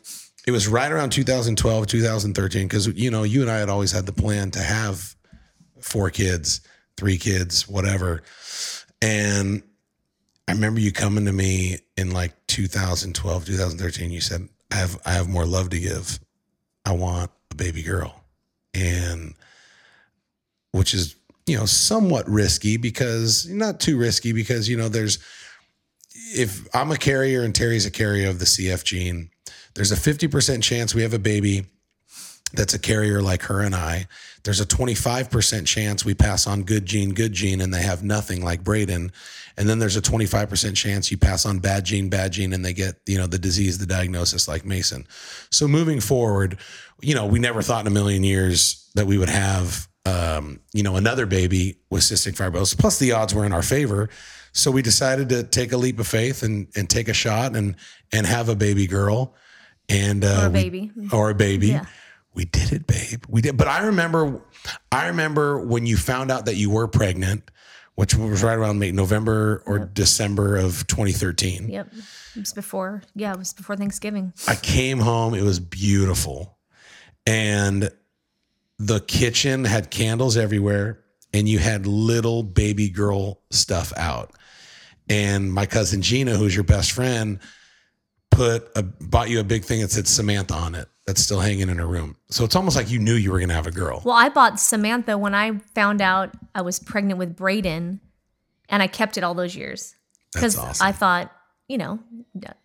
it was right around 2012, 2013, because you know you and I had always had the plan to have four kids, three kids, whatever. And I remember you coming to me in like 2012, 2013. You said, I have, I have more love to give. I want a baby girl. And which is, you know, somewhat risky because not too risky because, you know, there's, if I'm a carrier and Terry's a carrier of the CF gene, there's a 50% chance we have a baby that's a carrier like her and I. There's a 25% chance we pass on good gene, good gene, and they have nothing like Braden. And then there's a 25% chance you pass on bad gene, bad gene, and they get, you know, the disease, the diagnosis like Mason. So moving forward, you know, we never thought in a million years that we would have, um, you know, another baby with cystic fibrosis. Plus the odds were in our favor. So we decided to take a leap of faith and, and take a shot and, and have a baby girl and, uh, Or a we- baby. or a baby. Yeah. We did it, babe. We did. But I remember, I remember when you found out that you were pregnant, which was right around November or December of 2013. Yep. It was before, yeah, it was before Thanksgiving. I came home. It was beautiful, and the kitchen had candles everywhere and you had little baby girl stuff out. And my cousin Gina, who's your best friend, put a bought you a big thing that said Samantha on it. That's still hanging in her room. So it's almost like you knew you were gonna have a girl. Well, I bought Samantha when I found out I was pregnant with Braden, and I kept it all those years because awesome. I thought, you know,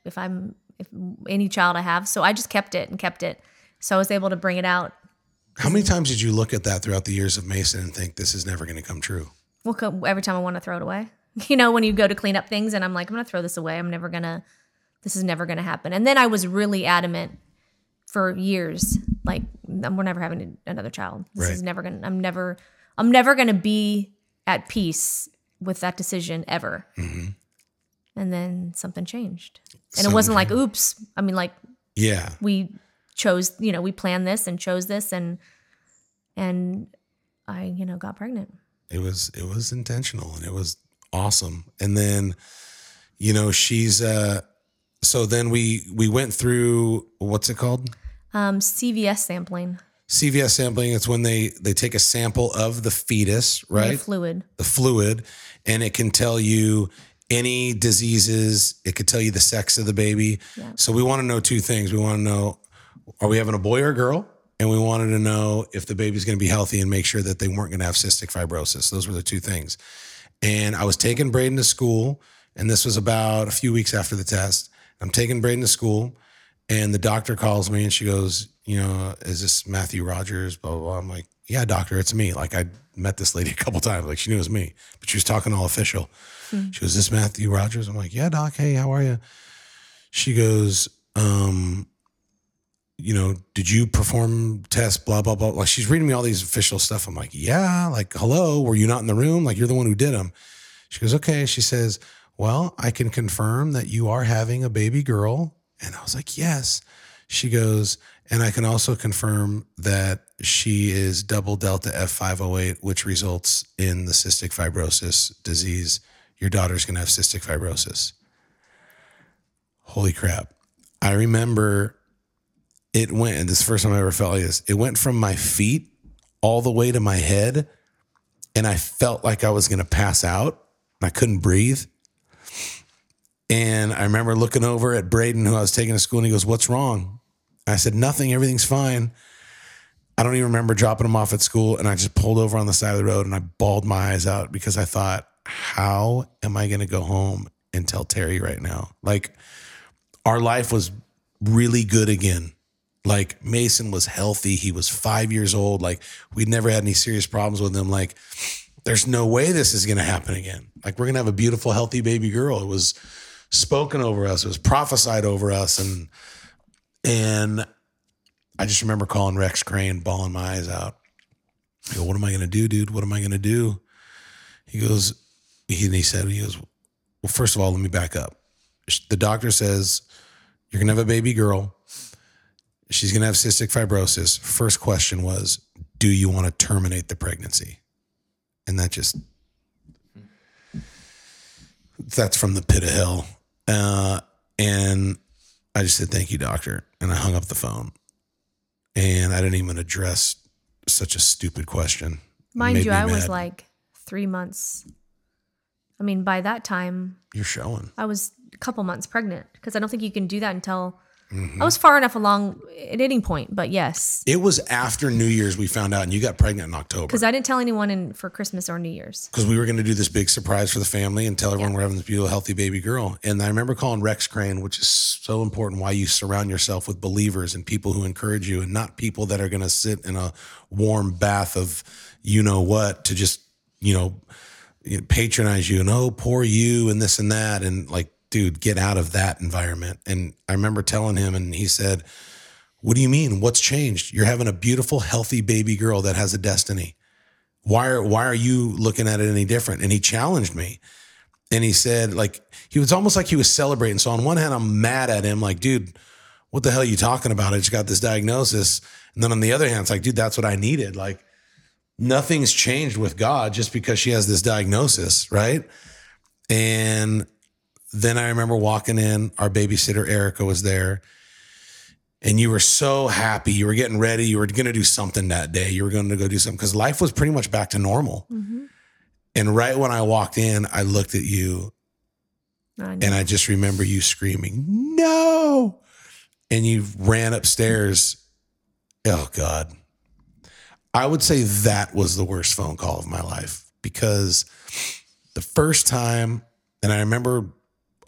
if I'm if any child I have, so I just kept it and kept it. So I was able to bring it out. How many times did you look at that throughout the years of Mason and think this is never gonna come true? Well, every time I want to throw it away, [laughs] you know, when you go to clean up things, and I'm like, I'm gonna throw this away. I'm never gonna. This is never gonna happen. And then I was really adamant for years, like we're never having another child. This Right. is never gonna. I'm never. I'm never gonna be at peace with that decision ever. Mhm. And then something changed, and Something it wasn't like, oops. I mean, like Yeah. we chose. You know, we planned this and chose this, and and I, you know, got pregnant. it was it was intentional and it was awesome and then you know she's uh so then we we went through what's it called Um, CVS sampling, cvs sampling it's when they they take a sample of the fetus right? the fluid. the fluid and it can tell you any diseases. It could tell you the sex of the baby. Yeah. so we want to know two things. We want to know are we having a boy or a girl? And we wanted to know if the baby's going to be healthy and make sure that they weren't going to have cystic fibrosis. Those were the two things. And i was taking braden to school and this was about a few weeks after the test. I'm taking braden to school and the doctor calls me and she goes, you know, is this Matthew Rogers? Blah, blah, blah. I'm like, yeah, doctor, it's me. Like I met this lady [laughs] a couple times. Like she knew it was me, but she was talking all official. She goes, this Matthew Rogers? I'm like, yeah, doc. Hey, how are you? She goes, um, you know, did you perform tests? Blah, blah, blah. Like she's reading me all these official stuff. I'm like, yeah, like, hello, were you not in the room? Like you're the one who did them. She goes, okay. She says, well, I can confirm that you are having a baby girl. And I was like, yes. She goes, and I can also confirm that she is double delta F508, which results in the cystic fibrosis disease. Your daughter's going to have cystic fibrosis. Holy crap. I remember it went, and this is the first time I ever felt like this. It went from my feet all the way to my head, and I felt like I was going to pass out. I couldn't breathe. And I remember looking over at Braden, who I was taking to school, and he goes, What's wrong? I said, Nothing, everything's fine. I don't even remember dropping him off at school. And I just pulled over on the side of the road and I bawled my eyes out because I thought, How am I going to go home and tell Terry right now? Like, our life was really good again. Like, Mason was healthy. He was five years old. Like, we'd never had any serious problems with him. Like, there's no way this is going to happen again. Like, we're going to have a beautiful, healthy baby girl. It was spoken over us. It was prophesied over us. And, and I just remember calling Rex Crane, bawling my eyes out. I go, what am I going to do, dude? What am I going to do? He goes, he, and he said, he goes, well, first of all, let me back up. The doctor says, you're going to have a baby girl. She's going to have cystic fibrosis. First question was, do you want to terminate the pregnancy? And that just, that's from the pit of hell. Uh, and I just said, thank you, doctor. And I hung up the phone. And I didn't even address such a stupid question. Mind you, I was like three months. I mean, by that time, you're showing. I was a couple months pregnant because I don't think you can do that until Mm-hmm. I was far enough along at any point. But yes, It was after New Year's we found out, and you got pregnant in October. because I didn't tell anyone in for Christmas or New Year's. because we were going to do this big surprise for the family and tell everyone we're having this beautiful, healthy baby girl. And I remember calling Rex Crane, which is so important why you surround yourself with believers and people who encourage you and not people that are going to sit in a warm bath of you know what to just, you know, patronize you and oh, poor you and this and that. And like, dude, get out of that environment. And I remember telling him, and he said, What do you mean? What's changed? You're having a beautiful, healthy baby girl that has a destiny. Why are why are you looking at it any different? And he challenged me. And he said like he was almost like he was celebrating. So on one hand i'm mad at him like dude what the hell are you talking about? I just got this diagnosis. And then on the other hand it's like dude that's what i needed. Like nothing's changed with god just because she has this diagnosis right? And then i remember walking in our babysitter erica was there and you were so happy. You were getting ready. You were going to do something that day. You were going to go do something because life was pretty much back to normal. Mhm. And right when I walked in, I looked at you I and I just remember you screaming, no. And you ran upstairs. Oh, God. I would say that was the worst phone call of my life because the first time, and I remember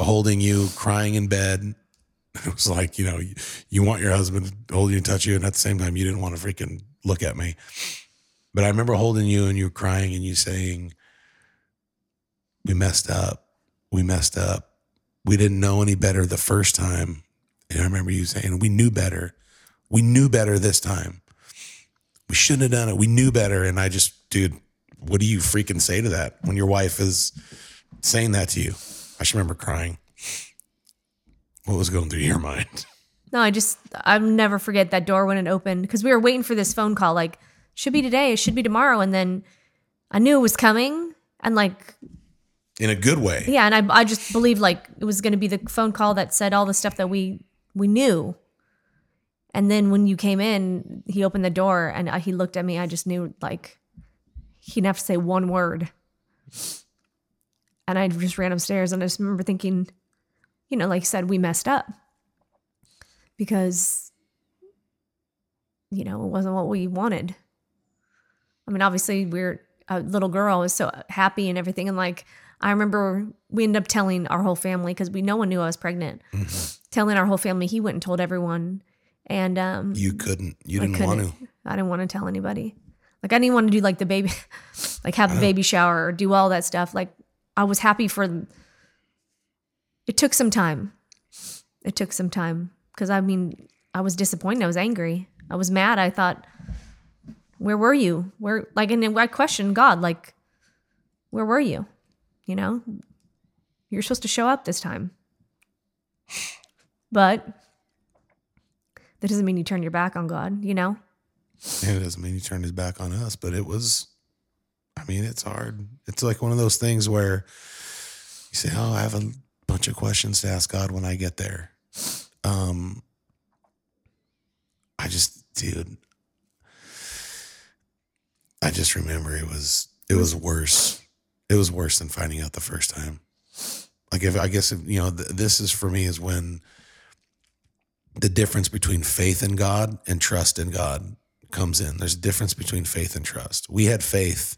holding you crying in bed. [laughs] It was like, you know, you, you want your husband to hold you and touch you, and at the same time, you didn't want to freaking look at me. But I remember holding you and you crying and you saying, We messed up. We messed up. We didn't know any better the first time. And I remember you saying, We knew better. We knew better this time. We shouldn't have done it. We knew better. And I just, dude, what do you freaking say to that when your wife is saying that to you? I just remember crying. What was going through your mind? No, I just I'll never forget that door when it opened because we were waiting for this phone call. Like, should be today, it should be tomorrow, and then I knew it was coming, and like, In a good way. yeah, and I I just believed like it was going to be the phone call that said all the stuff that we we knew. And then when you came in, he opened the door and uh, he looked at me. I just knew like he didn't have to say one word. And I just ran upstairs and I just remember thinking, you know, like you said, we messed up because, you know, it wasn't what we wanted. I mean, obviously, we're a little girl is so happy and everything. And like, I remember we ended up telling our whole family because we no one knew I was pregnant. Telling our whole family, he went and told everyone, and um, You couldn't. You I didn't want couldn't. to. I didn't want to tell anybody. Like I didn't want to do like the baby, [laughs] like have the baby shower or do all that stuff. Like I was happy for. It took some time. It took some time because I mean I was disappointed. I was angry. I was mad. I thought, where were you? Where like and I questioned God. Like, where were you? You know, you're supposed to show up this time. But that doesn't mean you turn your back on God. You know. And it doesn't mean he turned his back on us, but it was, I mean, it's hard. It's like one of those things where you say, Oh, I have a bunch of questions to ask God when I get there. Um, I just, dude, I just remember it was, it was worse. It was worse than finding out the first time. Like, if I guess, if, you know, th- this is for me is when the difference between faith in God and trust in God comes in. There's a difference between faith and trust. We had faith,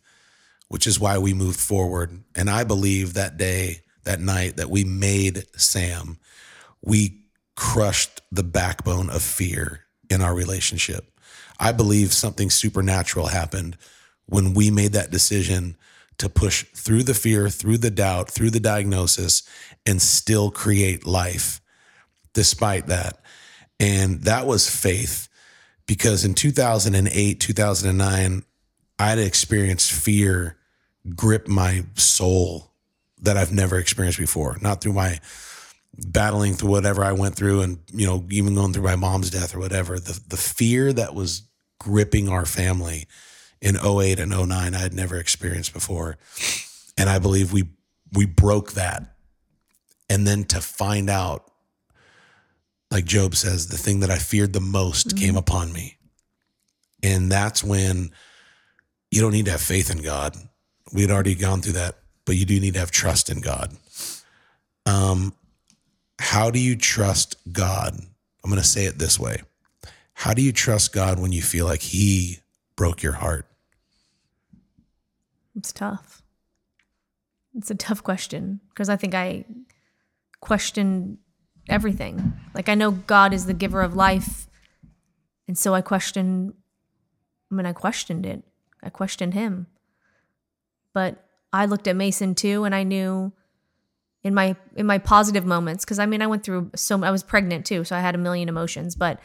which is why we moved forward. And I believe that day, that night that we made Sam, we crushed the backbone of fear in our relationship. I believe something supernatural happened when we made that decision to push through the fear, through the doubt, through the diagnosis, and still create life despite that. And that was faith because in 2008, 2009, I had experienced fear grip my soul that I've never experienced before. Not through my battling through whatever I went through and, you know, even going through my mom's death or whatever. The, the fear that was gripping our family in 08 and 09, I had never experienced before. And I believe we, we broke that. And then to find out like Job says, the thing that I feared the most mm-hmm. came upon me. And that's when you don't need to have faith in God. We had already gone through that, but you do need to have trust in God. Um, how do you trust God? I'm going to say it this way. How do you trust God when you feel like He broke your heart? It's tough. It's a tough question because I think I question everything. Like I know God is the giver of life, and so I question. I mean, I questioned it. I questioned Him, but I looked at Mason too, and I knew in my in my positive moments because I mean I went through so I was pregnant too, so I had a million emotions. But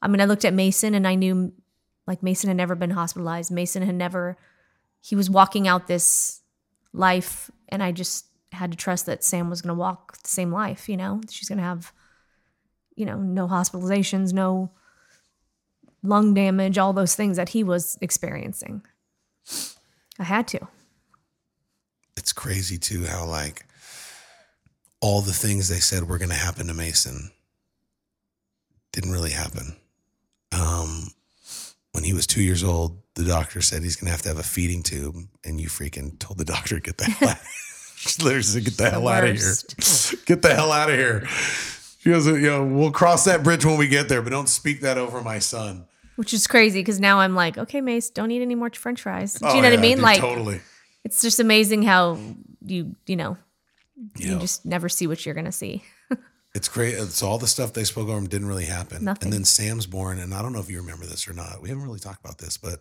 I mean, I looked at Mason and I knew like Mason had never been hospitalized. Mason had never he was walking out this life and I just had to trust that Sam was going to walk the same life, you know. She's going to have you know, no hospitalizations, no lung damage, all those things that he was experiencing. I had to. It's crazy too how like all the things they said were going to happen to Mason didn't really happen. Um, when he was two years old, the doctor said he's gonna have to have a feeding tube, and you freaking told the doctor get the hell out. [laughs] She literally said, "Get the hell out of here! [laughs] Get the hell out of here!" She goes, "You know, we'll cross that bridge when we get there, but don't speak that over my son." Which is crazy because now I'm like, okay, Mace, don't eat any more French fries. Do Oh, you know what I mean? dude, Like, totally. it's just amazing how you, you know, Yeah. you just never see what you're gonna see. [laughs] It's great. Uh, it's all the stuff they spoke over didn't really happen. Nothing. And then Sam's born, and I don't know if you remember this or not. We haven't really talked about this, but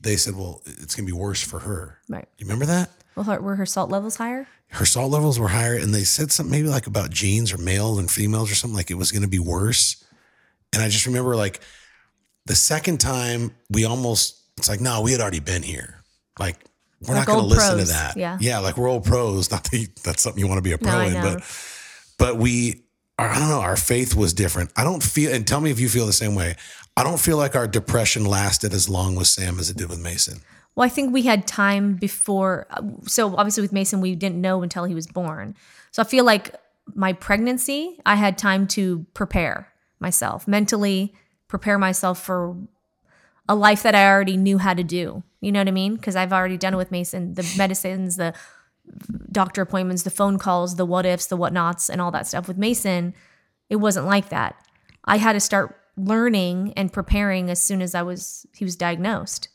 they said, "Well, it's gonna be worse for her." Right. You remember that? Well, her, were her salt levels higher? Her salt levels were higher, and they said something maybe like about genes or males and females or something like it was gonna be worse. And I just remember like the second time we almost it's like no, we had already been here. Like we're Like not gonna listen pros, to that. yeah. yeah, like we're old pros. [laughs] Not that you- that's something you want to be a pro No, in, but but we our, I don't know, our faith was different. I don't feel and tell me if you feel the same way. I don't feel like our depression lasted as long with Sam as it did with Mason. Well, I think we had time before. So obviously with Mason, we didn't know until he was born. So I feel like my pregnancy, I had time to prepare myself mentally, prepare myself for a life that I already knew how to do. You know what I mean? Because I've already done it with Mason, the medicines, the doctor appointments, the phone calls, the what ifs, the whatnots, and all that stuff. With Mason, it wasn't like that. I had to start learning and preparing as soon as I was he was diagnosed.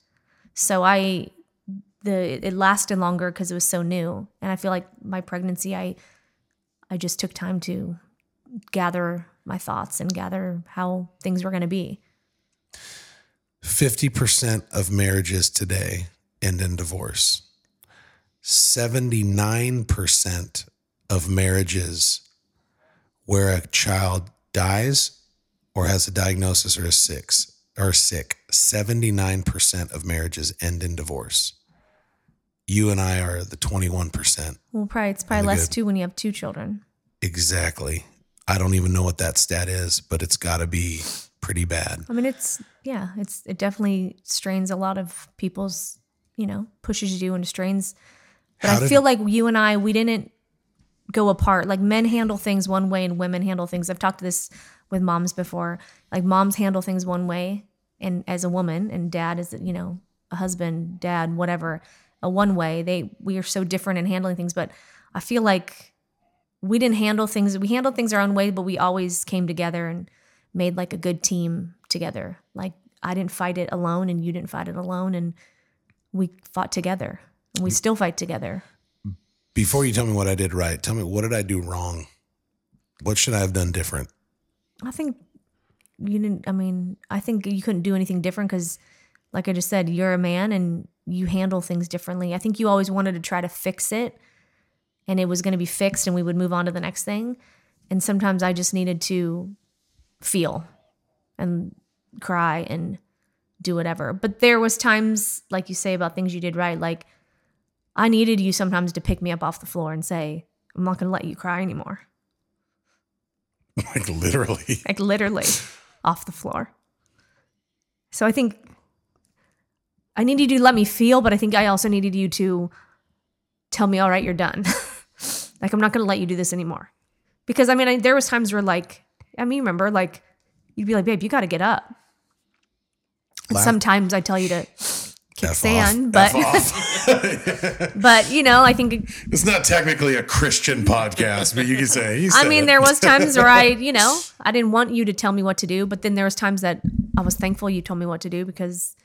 So I the it lasted longer because it was so new. And I feel like my pregnancy I I just took time to gather my thoughts and gather how things were going to be. 50% of marriages today end in divorce. 79% of marriages where a child dies or has a diagnosis or is sick or sick, 79% of marriages end in divorce. You and I are the 21%. Well, probably it's probably less good. too when you have two children. Exactly. I don't even know what that stat is, but it's got to be pretty bad. I mean, it's yeah, it's it definitely strains a lot of people's, you know, pushes you into strains. But How I did- feel like you and I, we didn't go apart. Like men handle things one way and women handle things. I've talked to this with moms before. Like moms handle things one way, and as a woman, and dad is you know a husband, dad, whatever, a one way. They we are so different in handling things. But I feel like we didn't handle things. We handled things our own way, but we always came together and made like a good team together. Like I didn't fight it alone and you didn't fight it alone and we fought together. And we mm. still fight together. Before you tell me what I did right, tell me what did I do wrong? What should I have done different? I think you didn't I mean, I think you couldn't do anything different cuz like I just said, you're a man and you handle things differently. I think you always wanted to try to fix it and it was going to be fixed and we would move on to the next thing. And sometimes I just needed to feel and cry and do whatever. But there was times like you say about things you did right like I needed you sometimes to pick me up off the floor and say, "I'm not going to let you cry anymore." [laughs] Like literally. [laughs] Like literally off the floor. So I think I needed you to let me feel, but I think I also needed you to tell me, "All right, you're done." [laughs] like I'm not going to let you do this anymore. Because I mean, I, there was times where like I mean, remember like you'd be like, "Babe, you got to get up." And Laugh- sometimes I tell you to [sighs] kick F sand, off. but [laughs] [laughs] but you know, I think it's not technically a Christian podcast, but you can say. you I mean, it. there was times where I, you know, [laughs] I didn't want you to tell me what to do, but then there was times that I was thankful you told me what to do because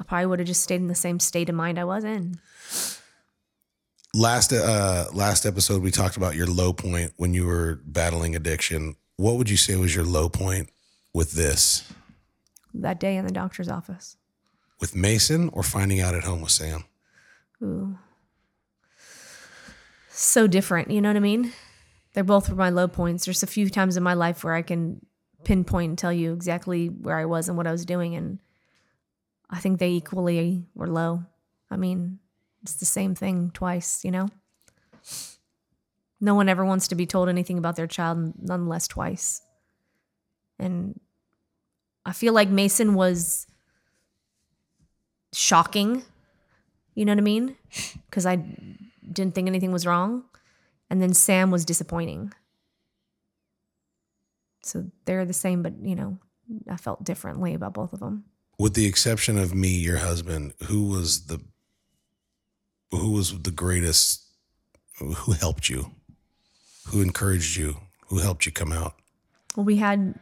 I probably would have just stayed in the same state of mind I was in. Last uh last episode we talked about your low point when you were battling addiction. What would you say was your low point with this? That day in the doctor's office. With Mason or finding out at home with Sam? Ooh. So different, you know what I mean? They're both were my low points. There's a few times in my life where I can pinpoint and tell you exactly where I was and what I was doing and I think they equally were low. I mean, it's the same thing twice, you know? No one ever wants to be told anything about their child, nonetheless twice. And I feel like Mason was shocking you know what I mean? Because I didn't think anything was wrong. And then Sam was disappointing. So they're the same, but you know, I felt differently about both of them. With the exception of me, your husband, who was the who was the greatest who helped you? Who encouraged you? Who helped you come out? Well, we had,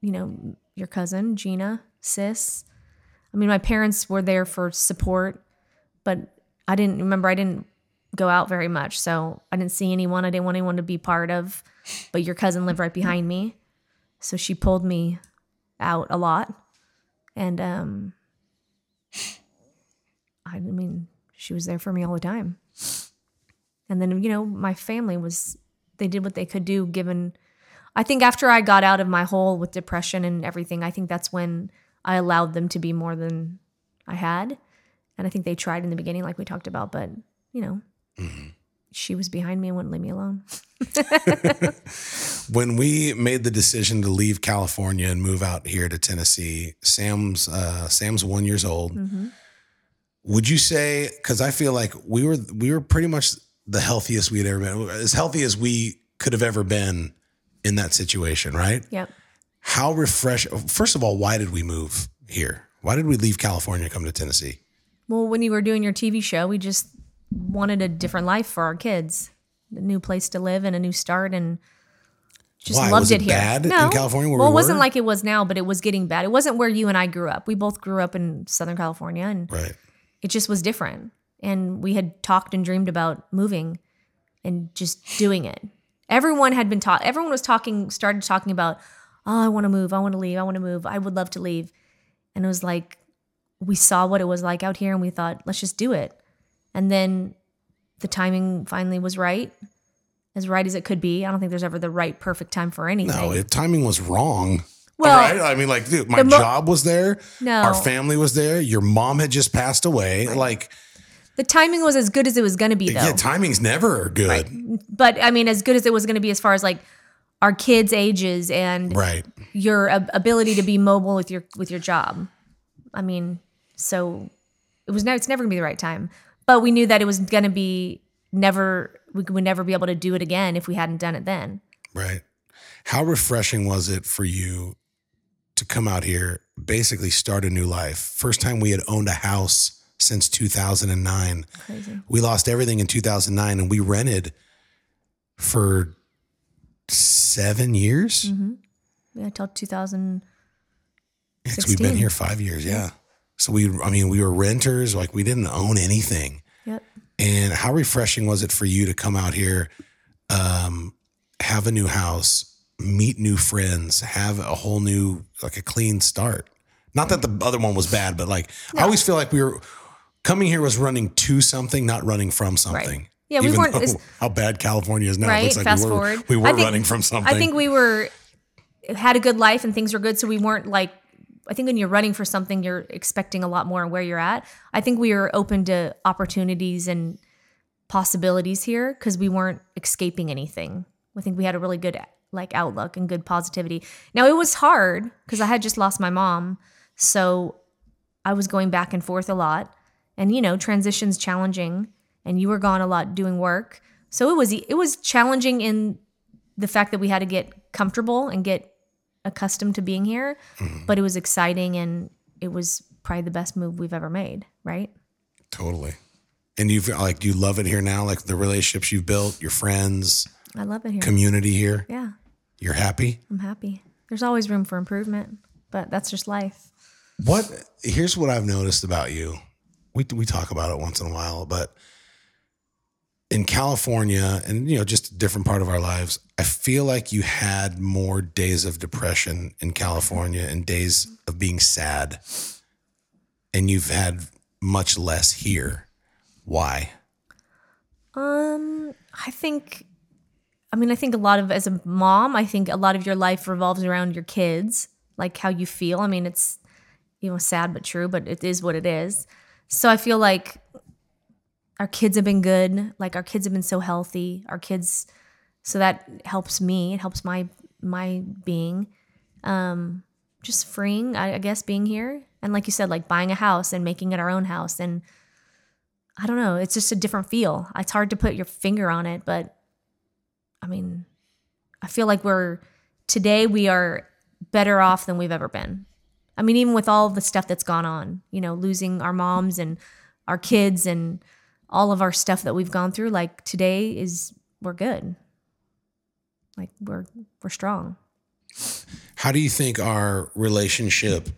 you know, your cousin Gina, sis. I mean, my parents were there for support, but I didn't remember. I didn't go out very much, so I didn't see anyone. I didn't want anyone to be part of. But your cousin lived right behind me, so she pulled me out a lot, and um, I mean, she was there for me all the time. And then, you know, my family was, they did what they could do given, I think after I got out of my hole with depression and everything, I think that's when I allowed them to be more than I had. And I think they tried in the beginning, like we talked about, but, you know, mm-hmm. she was behind me and wouldn't leave me alone. [laughs] when we made the decision to leave California and move out here to Tennessee, Sam's, uh, Sam's one years old. Mm-hmm. Would you say, cause I feel like we were, we were pretty much the healthiest we had ever been, as healthy as we could have ever been in that situation, right? Yep. How refresh first of all, why did we move here? Why did we leave California come to Tennessee? Well, when you were doing your TV show, we just wanted a different life for our kids, a new place to live and a new start and just Why? loved was it, here. Bad no. in California? well, we it wasn't were? like it was now, but it was getting bad. It wasn't where you and I grew up. We both grew up in Southern California, and right. It just was different and we had talked and dreamed about moving and just doing it. Everyone had been taught, everyone was talking, started talking about, oh, I want to move, I want to leave, I want to move, I would love to leave. And it was like, we saw what it was like out here and we thought, let's just do it. And then the timing finally was right, as right as it could be. I don't think there's ever the right, perfect time for anything. No, it, timing was wrong. Well, right? I mean, like, dude, my mo- job was there. No, our family was there. Your mom had just passed away. Right. Like, the timing was as good as it was going to be, though. Yeah, timing's never good. Right. But I mean, as good as it was going to be as far as like our kids' ages and right. your ability to be mobile with your with your job. I mean, so it was never it's never going to be the right time. But we knew that it was going to be never we would never be able to do it again if we hadn't done it then. Right. How refreshing was it for you to come out here, basically start a new life? First time we had owned a house since 2009. Crazy. We lost everything in 2009 and we rented for seven years. Mm-hmm. Yeah, until 2000. Yeah, we've been here five years. Yeah. So we, I mean, we were renters. Like we didn't own anything. Yep. And how refreshing was it for you to come out here, um, have a new house, meet new friends, have a whole new, like a clean start? Not that the other one was bad, but like no. I always feel like we were coming here was running to something, not running from something. Right. Yeah, we weren't how bad California is now. Right. Looks like Fast we were, forward, we were think, running from something. I think we were had a good life and things were good, so we weren't like. I think when you're running for something, you're expecting a lot more where you're at. I think we were open to opportunities and possibilities here because we weren't escaping anything. I think we had a really good like outlook and good positivity. Now it was hard because I had just lost my mom, so I was going back and forth a lot. And you know transitions challenging and you were gone a lot doing work. So it was it was challenging in the fact that we had to get comfortable and get accustomed to being here mm-hmm. but it was exciting and it was probably the best move we've ever made right? Totally. And you've like you love it here now like the relationships you've built your friends i love it here. community here? Yeah you're happy i'm happy there's always room for improvement but that's just life what here's what i've noticed about you we we talk about it once in a while, but in California and you know just a different part of our lives, I feel like you had more days of depression in California and days of being sad, and you've had much less here. Why? Um, I think. I mean, I think a lot of as a mom, I think a lot of your life revolves around your kids, like how you feel. I mean, it's you know sad but true, but it is what it is. So I feel like our kids have been good. Like our kids have been so healthy. Our kids, so that helps me. It helps my my being. Um, just freeing, I, I guess, being here. And like you said, like buying a house and making it our own house. And I don't know, it's just a different feel. It's hard to put your finger on it, but I mean, I feel like we're today we are better off than we've ever been. I mean, even with all the stuff that's gone on, you know, losing our moms and our kids and all of our stuff that we've gone through, like today is we're good. Like we're we're strong. How do you think our relationship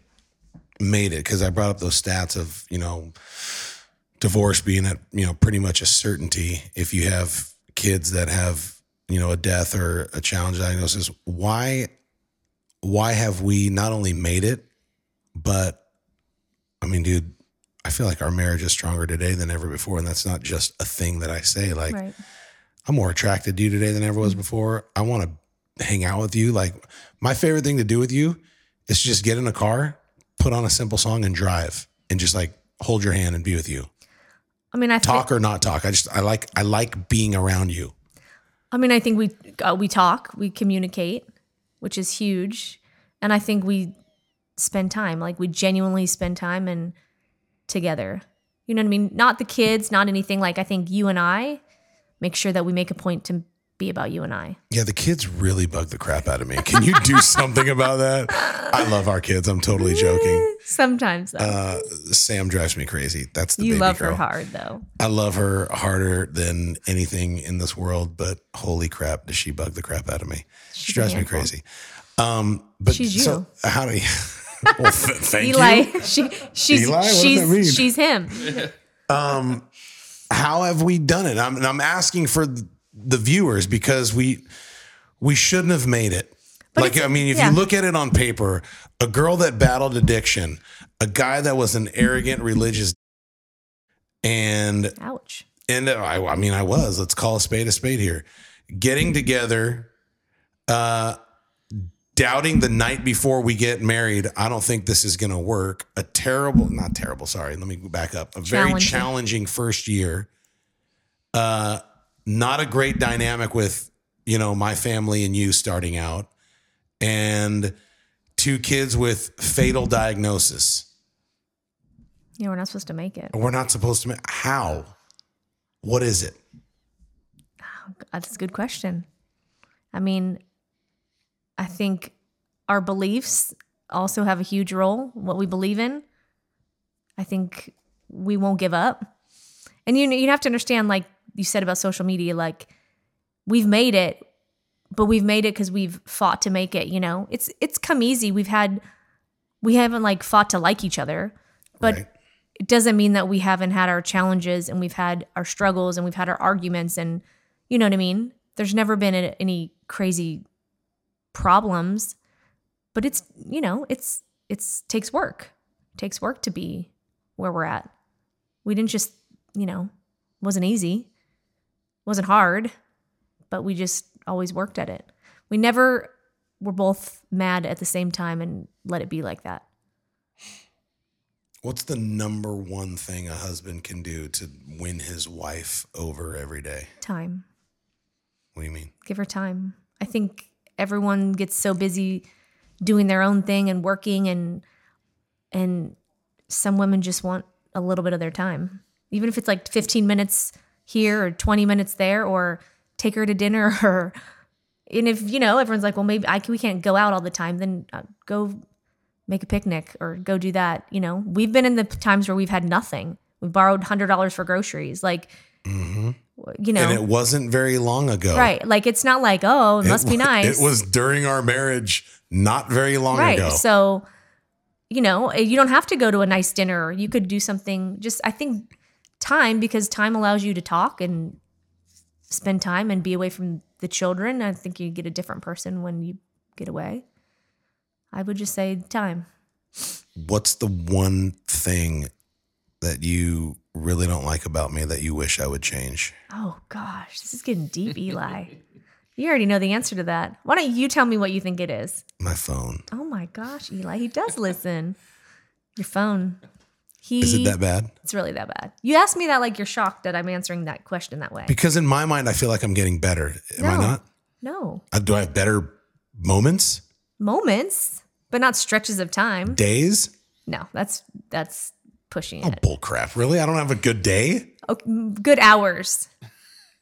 made it? Because I brought up those stats of, you know, divorce being at, you know, pretty much a certainty if you have kids that have, you know, a death or a challenge diagnosis. Why why have we not only made it, but I mean, dude, I feel like our marriage is stronger today than ever before. And that's not just a thing that I say. Like Right. I'm more attracted to you today than ever was mm. before. I want to hang out with you. Like my favorite thing to do with you is just get in a car, put on a simple song and drive and just like hold your hand and be with you. I mean, I Talk or not talk. I just I like I like being around you. I mean, I think we uh, we talk, we communicate, which is huge, and I think we spend time, like we genuinely spend time and together. You know what I mean? Not the kids, not anything. Like I think you and I make sure that we make a point to be about you and I. Yeah, the kids really bug the crap out of me. Can you do [laughs] something about that? I love our kids. I'm totally joking. Sometimes Uh, Sam drives me crazy. That's the you love girl. her hard though. I love her harder than anything in this world, but holy crap, does she bug the crap out of me? she She's a drives me crazy. Um, but She's so how do you? [laughs] well, th- thank Eli, you. she she's Eli? She's she's him. How have we done it? I'm, I'm asking for the viewers because we we shouldn't have made it. like I mean, if yeah. you look at it on paper, a girl that battled addiction, a guy that was an arrogant religious, and Ouch. and I, I mean, I was. Let's call a spade a spade here. Getting together, uh, doubting the night before we get married. I don't think this is going to work. A terrible, not terrible. Sorry, let me back up. A very Challenging. challenging first year. Uh, not a great dynamic with you know my family and you starting out, and two kids with fatal diagnosis. Yeah, we're not supposed to make it. We're not supposed to. make How? What is it? Ah, that's a good question. I mean, I think our beliefs also have a huge role, what we believe in. I think we won't give up. And you you have to understand like you said about social media like we've made it but we've made it cuz we've fought to make it, you know. It's it's come easy. We've had we haven't like fought to like each other. But Right. it doesn't mean that we haven't had our challenges and we've had our struggles and we've had our arguments and you know what I mean? There's never been any crazy problems, but it's, you know, it's it's takes work. It takes work to be where we're at. We didn't just, you know, wasn't easy. Wasn't hard, but we just always worked at it. We never were both mad at the same time and let it be like that. What's the number one thing a husband can do to win his wife over every day? Time. What do you mean? give her time. I think everyone gets so busy doing their own thing and working and and some women just want a little bit of their time. Even if it's like 15 minutes here or 20 minutes there or take her to dinner [laughs] or and if you know everyone's like well maybe I can, we can't go out all the time then uh, go make a picnic or go do that, you know. We've been in the times where we've had nothing. We borrowed $100 for groceries like you know. Mm-hmm. And it wasn't very long ago. Right. Like it's not like, oh, it, It must be nice. It was during our marriage, not very long right. ago. So, you know, eh, you don't have to go to a nice dinner. You could do something just I think time because time allows you to talk and spend time and be away from the children. I think you get a different person when you get away. I would just say time. What's the one thing that you really don't like about me that you wish I would change? Oh gosh, this is getting deep, Eli. [laughs] you already know the answer to that. Why don't you tell me what you think it is? My phone. Oh my gosh, Eli, he does listen. Your phone. He Is it that bad? It's really that bad. You asked me that like you're shocked that I'm answering that question that way. Because in my mind, I feel like I'm getting better. Am I not? No. Uh, Do I have better moments? Moments, but not stretches of time. Days? No, that's that's pushing Oh, it. bull crap. Really? I don't have a good day? Oh, good hours.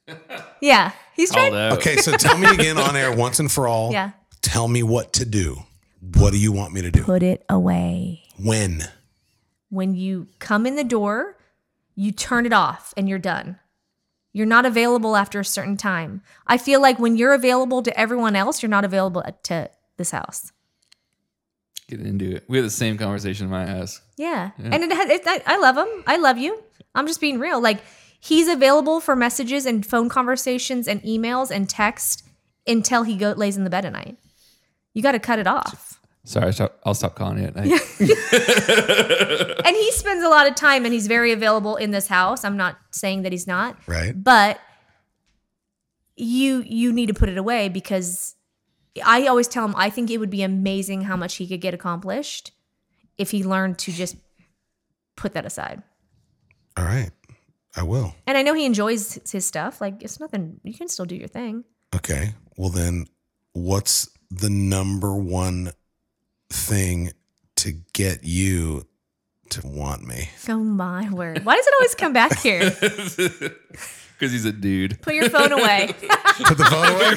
[laughs] yeah, he's Called trying. out. Okay, so tell me again on air once and for all. Yeah. Tell me what to do. What do you want me to do? Put it away. When? When you come in the door, you turn it off and you're done. You're not available after a certain time. I feel like when you're available to everyone else, you're not available to this house. Get into it. We had the same conversation in my house. Yeah. And it, has- it, I, I love him. I love you. I'm just being real. Like he's available for messages and phone conversations and emails and text until he go lays in the bed at night. You got to cut it off. Sorry, I'll stop, I'll stop calling you at night. [laughs] And he spends a lot of time and he's very available in this house. I'm not saying that he's not. Right. But you you need to put it away because I always tell him I think it would be amazing how much he could get accomplished if he learned to just put that aside. All right. I will. And I know he enjoys his stuff. Like it's nothing. You can still do your thing. Okay. Well, then, what's the number one thing to get you to want me? Oh my word! Why does it always come back here? [laughs] [laughs] Because he's a dude. Put your phone away. [laughs] Put the phone away.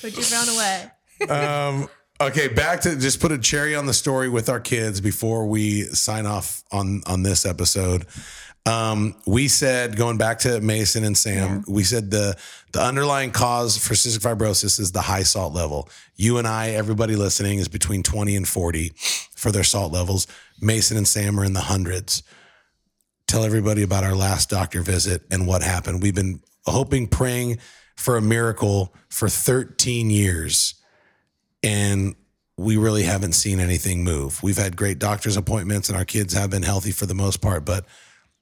Put your phone away. um, okay, back to just put a cherry on the story with our kids before we sign off on on this episode. Um, we said going back to Mason and Sam, we said the the underlying cause for cystic fibrosis is the high salt level. You and I, everybody listening, is between 20 and 40 for their salt levels. Mason and Sam are in the hundreds. Tell everybody about our last doctor visit and what happened. We've been hoping, praying for a miracle for 13 years and we really haven't seen anything move. We've had great doctor's appointments and our kids have been healthy for the most part, but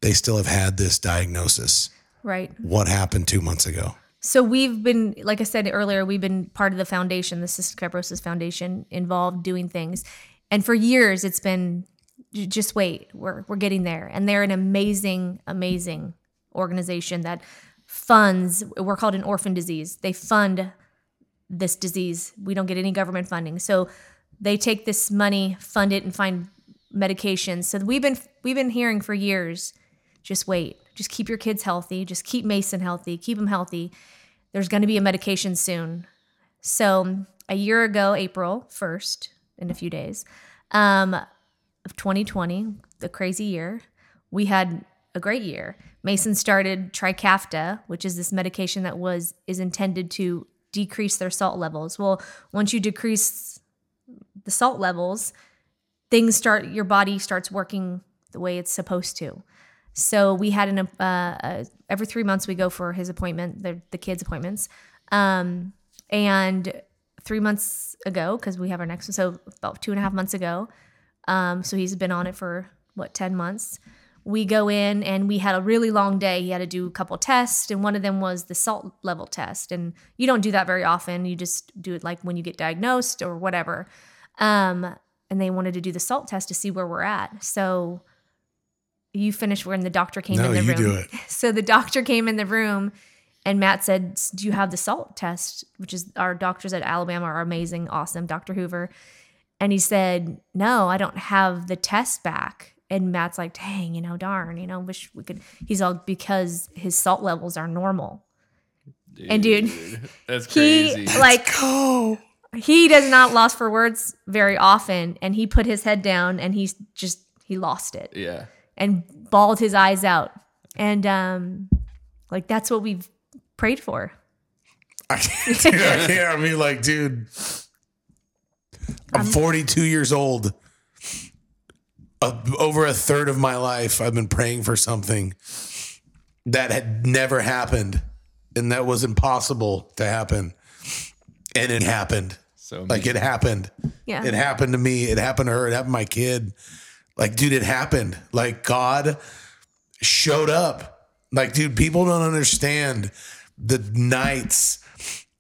they still have had this diagnosis. Right. What happened two months ago? So we've been, like I said earlier, we've been part of the foundation, the Cystic Fibrosis Foundation, involved doing things, and for years it's been just wait, we're we're getting there, and they're an amazing, amazing organization that funds. We're called an orphan disease. They fund this disease. We don't get any government funding, so they take this money, fund it, and find medications. So we've been we've been hearing for years just wait. Just keep your kids healthy. Just keep Mason healthy. Keep him healthy. There's going to be a medication soon. So a year ago, April 1st, in a few days, um, of 2020, the crazy year, we had a great year. Mason started Trikafta, which is this medication that was is intended to decrease their salt levels. Well, once you decrease the salt levels, things start your body starts working the way it's supposed to. So we had an uh, uh, every three months we go for his appointment, the the kids' appointments, um, and three months ago because we have our next one, so about two and a half months ago. Um, so he's been on it for what ten months. We go in and we had a really long day. He had to do a couple tests, and one of them was the salt level test. And you don't do that very often. You just do it like when you get diagnosed or whatever. Um, and they wanted to do the salt test to see where we're at. So you finished when the doctor came No, in the you room. do it. [laughs] So the doctor came in the room and Matt said, Do you have the salt test? Which is our doctors at Alabama are amazing, awesome, Dr. Hoover. And he said, No, I don't have the test back. And Matt's like, Dang, you know, darn, you know, wish we could. He's all because his salt levels are normal. And dude, [laughs] that's crazy. He crazy. like he does not lost for words very often. And he put his head down and he's just he lost it yeah. And bawled his eyes out. And um like that's what we've prayed for. I can't, dude, I can't. I mean, like, dude, I'm 42 years old. Uh, over a third of my life, I've been praying for something that had never happened and that was impossible to happen. And it happened. So Like, it happened. Yeah. It happened to me. It happened to her. It happened to my kid. Like, dude, it happened. Like, God showed up. Like, dude, people don't understand the nights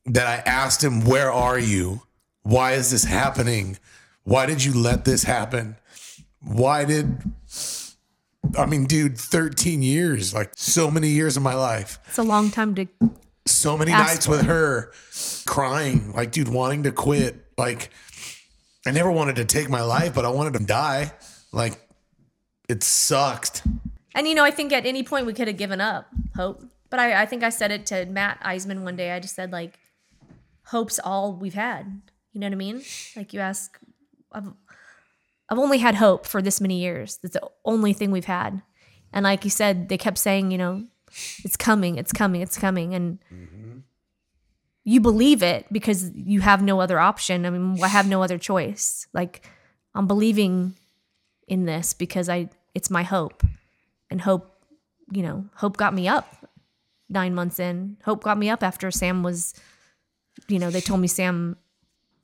that I asked him, Where are you? Why is this happening? Why did you let this happen? Why did, I mean, dude, 13 years, like so many years of my life It's a long time to so many nights with her crying, like, dude, wanting to quit. Like, I never wanted to take my life, but I wanted to die. Like, it sucked. And you know, I think at any point we could have given up hope. But I, I think I said it to Matt Eisman one day. I just said like, hope's all we've had. You know what I mean? Like you ask, I've, I've only had hope for this many years. That's the only thing we've had. And like you said, they kept saying, you know, it's coming, it's coming, it's coming. And mm-hmm. you believe it because you have no other option. I mean, I have no other choice. Like I'm believing in this because I it's my hope. And hope, you know, hope got me up nine months in. Hope got me up after Sam was, you know, they told me Sam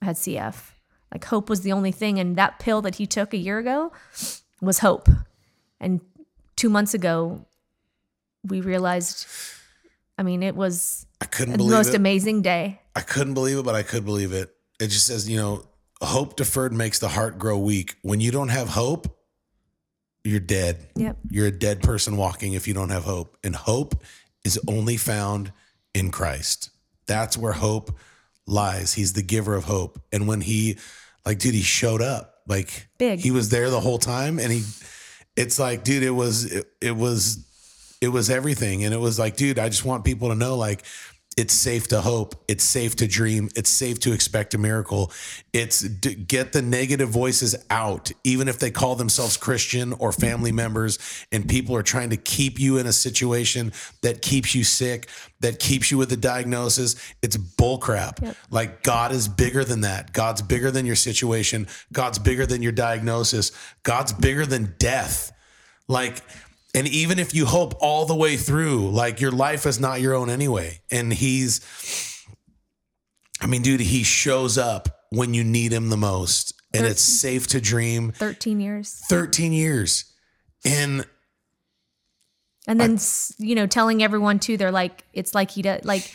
had CF. Like hope was the only thing. And that pill that he took a year ago was hope. And two months ago, we realized, I mean, it was I couldn't the believe most it. amazing day. I couldn't believe it, but I could believe it. It just says, you know, hope deferred makes the heart grow weak. When you don't have hope, you're dead. Yep. You're a dead person walking if you don't have hope. And hope is only found in Christ. That's where hope lies. He's the giver of hope. And when he, like, dude, he showed up. Like, Big. He was there the whole time. And he, it's like, dude, it was, it, it was, it was everything. And it was like, dude, I just want people to know, like, it's safe to hope. It's safe to dream. It's safe to expect a miracle. It's d- get the negative voices out, even if they call themselves Christian or family members, and people are trying to keep you in a situation that keeps you sick, that keeps you with a diagnosis. It's bullcrap. Yep. Like God is bigger than that. God's bigger than your situation. God's bigger than your diagnosis. God's bigger than death. Like, and even if you hope all the way through, like your life is not your own anyway. And he's, I mean, dude, he shows up when you need him the most. And it's safe to dream. 13 years. 13 years. And And then, s you know, telling everyone too, they're like, it's like he does, like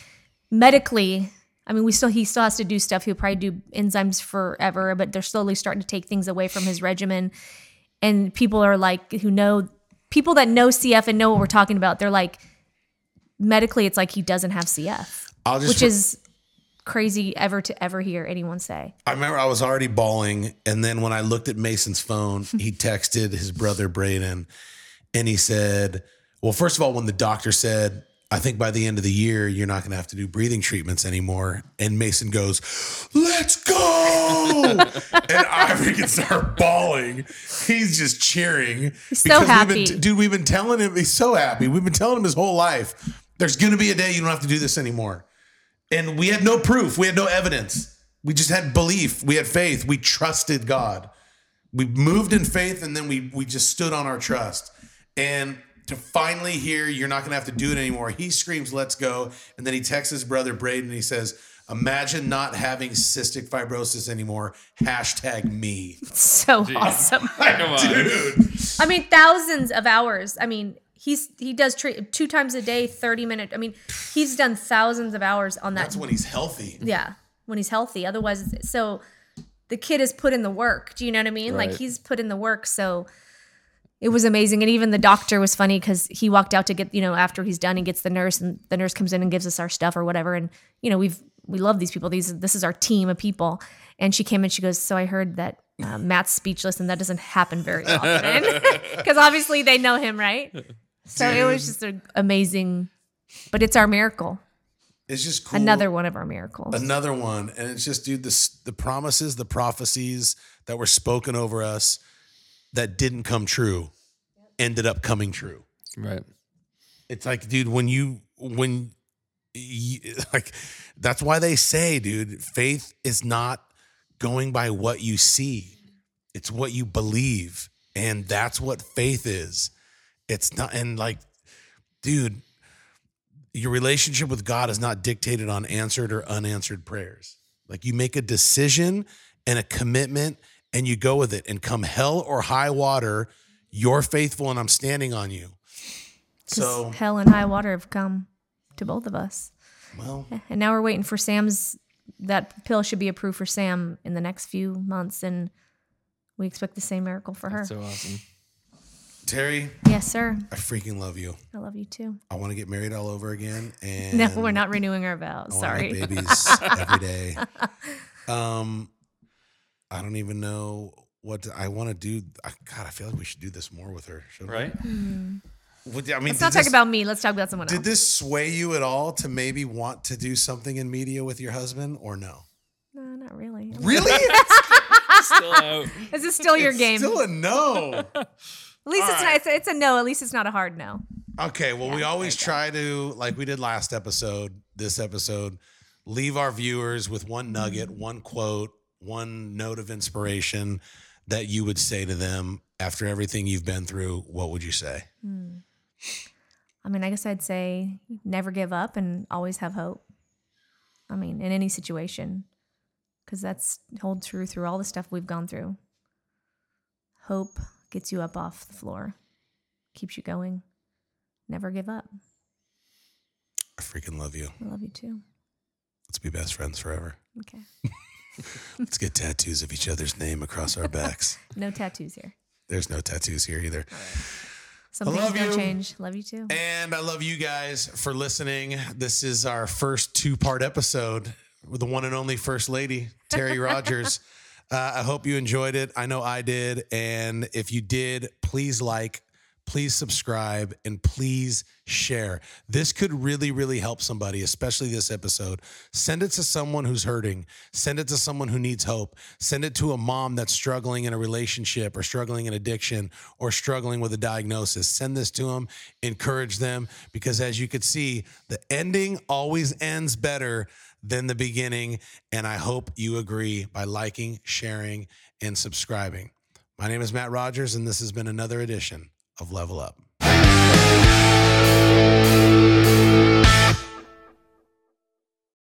medically, I mean, we still, he still has to do stuff. He'll probably do enzymes forever, but they're slowly starting to take things away from his regimen. And people are like, who know, people that know CF and know what we're talking about, they're like, medically, it's like he doesn't have CF, I'll just which is crazy ever to ever hear anyone say. I remember I was already bawling. And then when I looked at Mason's phone, [laughs] he texted his brother Braden and he said, Well, first of all, when the doctor said, I think by the end of the year, you're not going to have to do breathing treatments anymore. And Mason goes, Let's go. [laughs] and I freaking start bawling. He's just cheering. He's so Because we've happy. been- dude, we've been telling him, he's so happy. We've been telling him his whole life, there's going to be a day you don't have to do this anymore. And we had no proof, we had no evidence. We just had belief, we had faith, we trusted God. We moved in faith and then we we just stood on our trust. And to finally hear you're not gonna have to do it anymore, he screams, Let's go. And then he texts his brother Braden and he says, Imagine not having cystic fibrosis anymore. Hashtag me. [laughs] So awesome. [laughs] Dude. I mean, thousands of hours. I mean, he's he does treat two times a day, thirty minute. I mean, he's done thousands of hours on that. That's when he's healthy. yeah, when he's healthy. Otherwise, so the kid has put in the work. Do you know what I mean? Like he's put in the work. So it was amazing. And even the doctor was funny because he walked out to get you know after he's done, he gets the nurse, and the nurse comes in and gives us our stuff or whatever. And you know we've we love these people. These this is our team of people. And she came and she goes, so I heard that. Uh, Matt's speechless, and that doesn't happen very often [laughs] because obviously they know him, right? So it was just an amazing, but it's our miracle. It's just cool. Another one of our miracles. another one and it's just dude this the promises the prophecies that were spoken over us that didn't come true ended up coming true Right. it's like dude when you when you, [laughs] like that's why they say dude faith is not going by what you see it's what you believe and that's what faith is it's not and like dude your relationship with God is not dictated on answered or unanswered prayers. Like you make a decision and a commitment and you go with it. And come hell or high water, you're faithful and I'm standing on you. So, hell and high water have come to both of us, well, and now we're waiting for Sam's. That pill should be approved for Sam in the next few months, and we expect the same miracle for her. So awesome. Terry, yes, sir. I freaking love you. I love you too. I want to get married all over again. [laughs] And No, we're not renewing our vows. I Sorry. babies [laughs] every day. Um, I don't even know what to- I want to do. I, God, I feel like we should do this more with her. shouldn't we? Right? Mm-hmm. I mean, Let's not did talk about me. Let's talk about someone Did else. Did this sway you at all to maybe want to do something in media with your husband or no? No, not really. I'm- Really? [laughs] Still out. This still your It's game. Still a no. At least All it's right. not. It's, it's a no. At least it's not a hard no. Okay, well, we always try to, like we did last episode, this episode, leave our viewers with one nugget, mm-hmm. one quote, one note of inspiration that you would say to them after everything you've been through. What would you say? Hmm. I mean, I guess I'd say never give up and always have hope. I mean, in any situation, because that's hold true through all the stuff we've gone through. Hope gets you up off the floor, keeps you going. Never give up. I freaking love you. I love you too. Let's be best friends forever. Okay. [laughs] Let's get tattoos of each other's name across our backs. [laughs] No tattoos here. There's no tattoos here either. Some I things love don't you. change. Love you too. And I love you guys for listening. This is our first two part episode with the one and only First Lady, Terry [laughs] Rogers. Uh, I hope you enjoyed it. I know I did. And if you did, please like, please subscribe, and please share. This could really, really help somebody, especially this episode. Send it to someone who's hurting. Send it to someone who needs hope. Send it to a mom that's struggling in a relationship or struggling in addiction or struggling with a diagnosis. Send this to them, encourage them, because as you could see, the ending always ends better than the beginning. And I hope you agree by liking, sharing, and subscribing. My name is Matt Rogers, and this has been another edition of Level Up.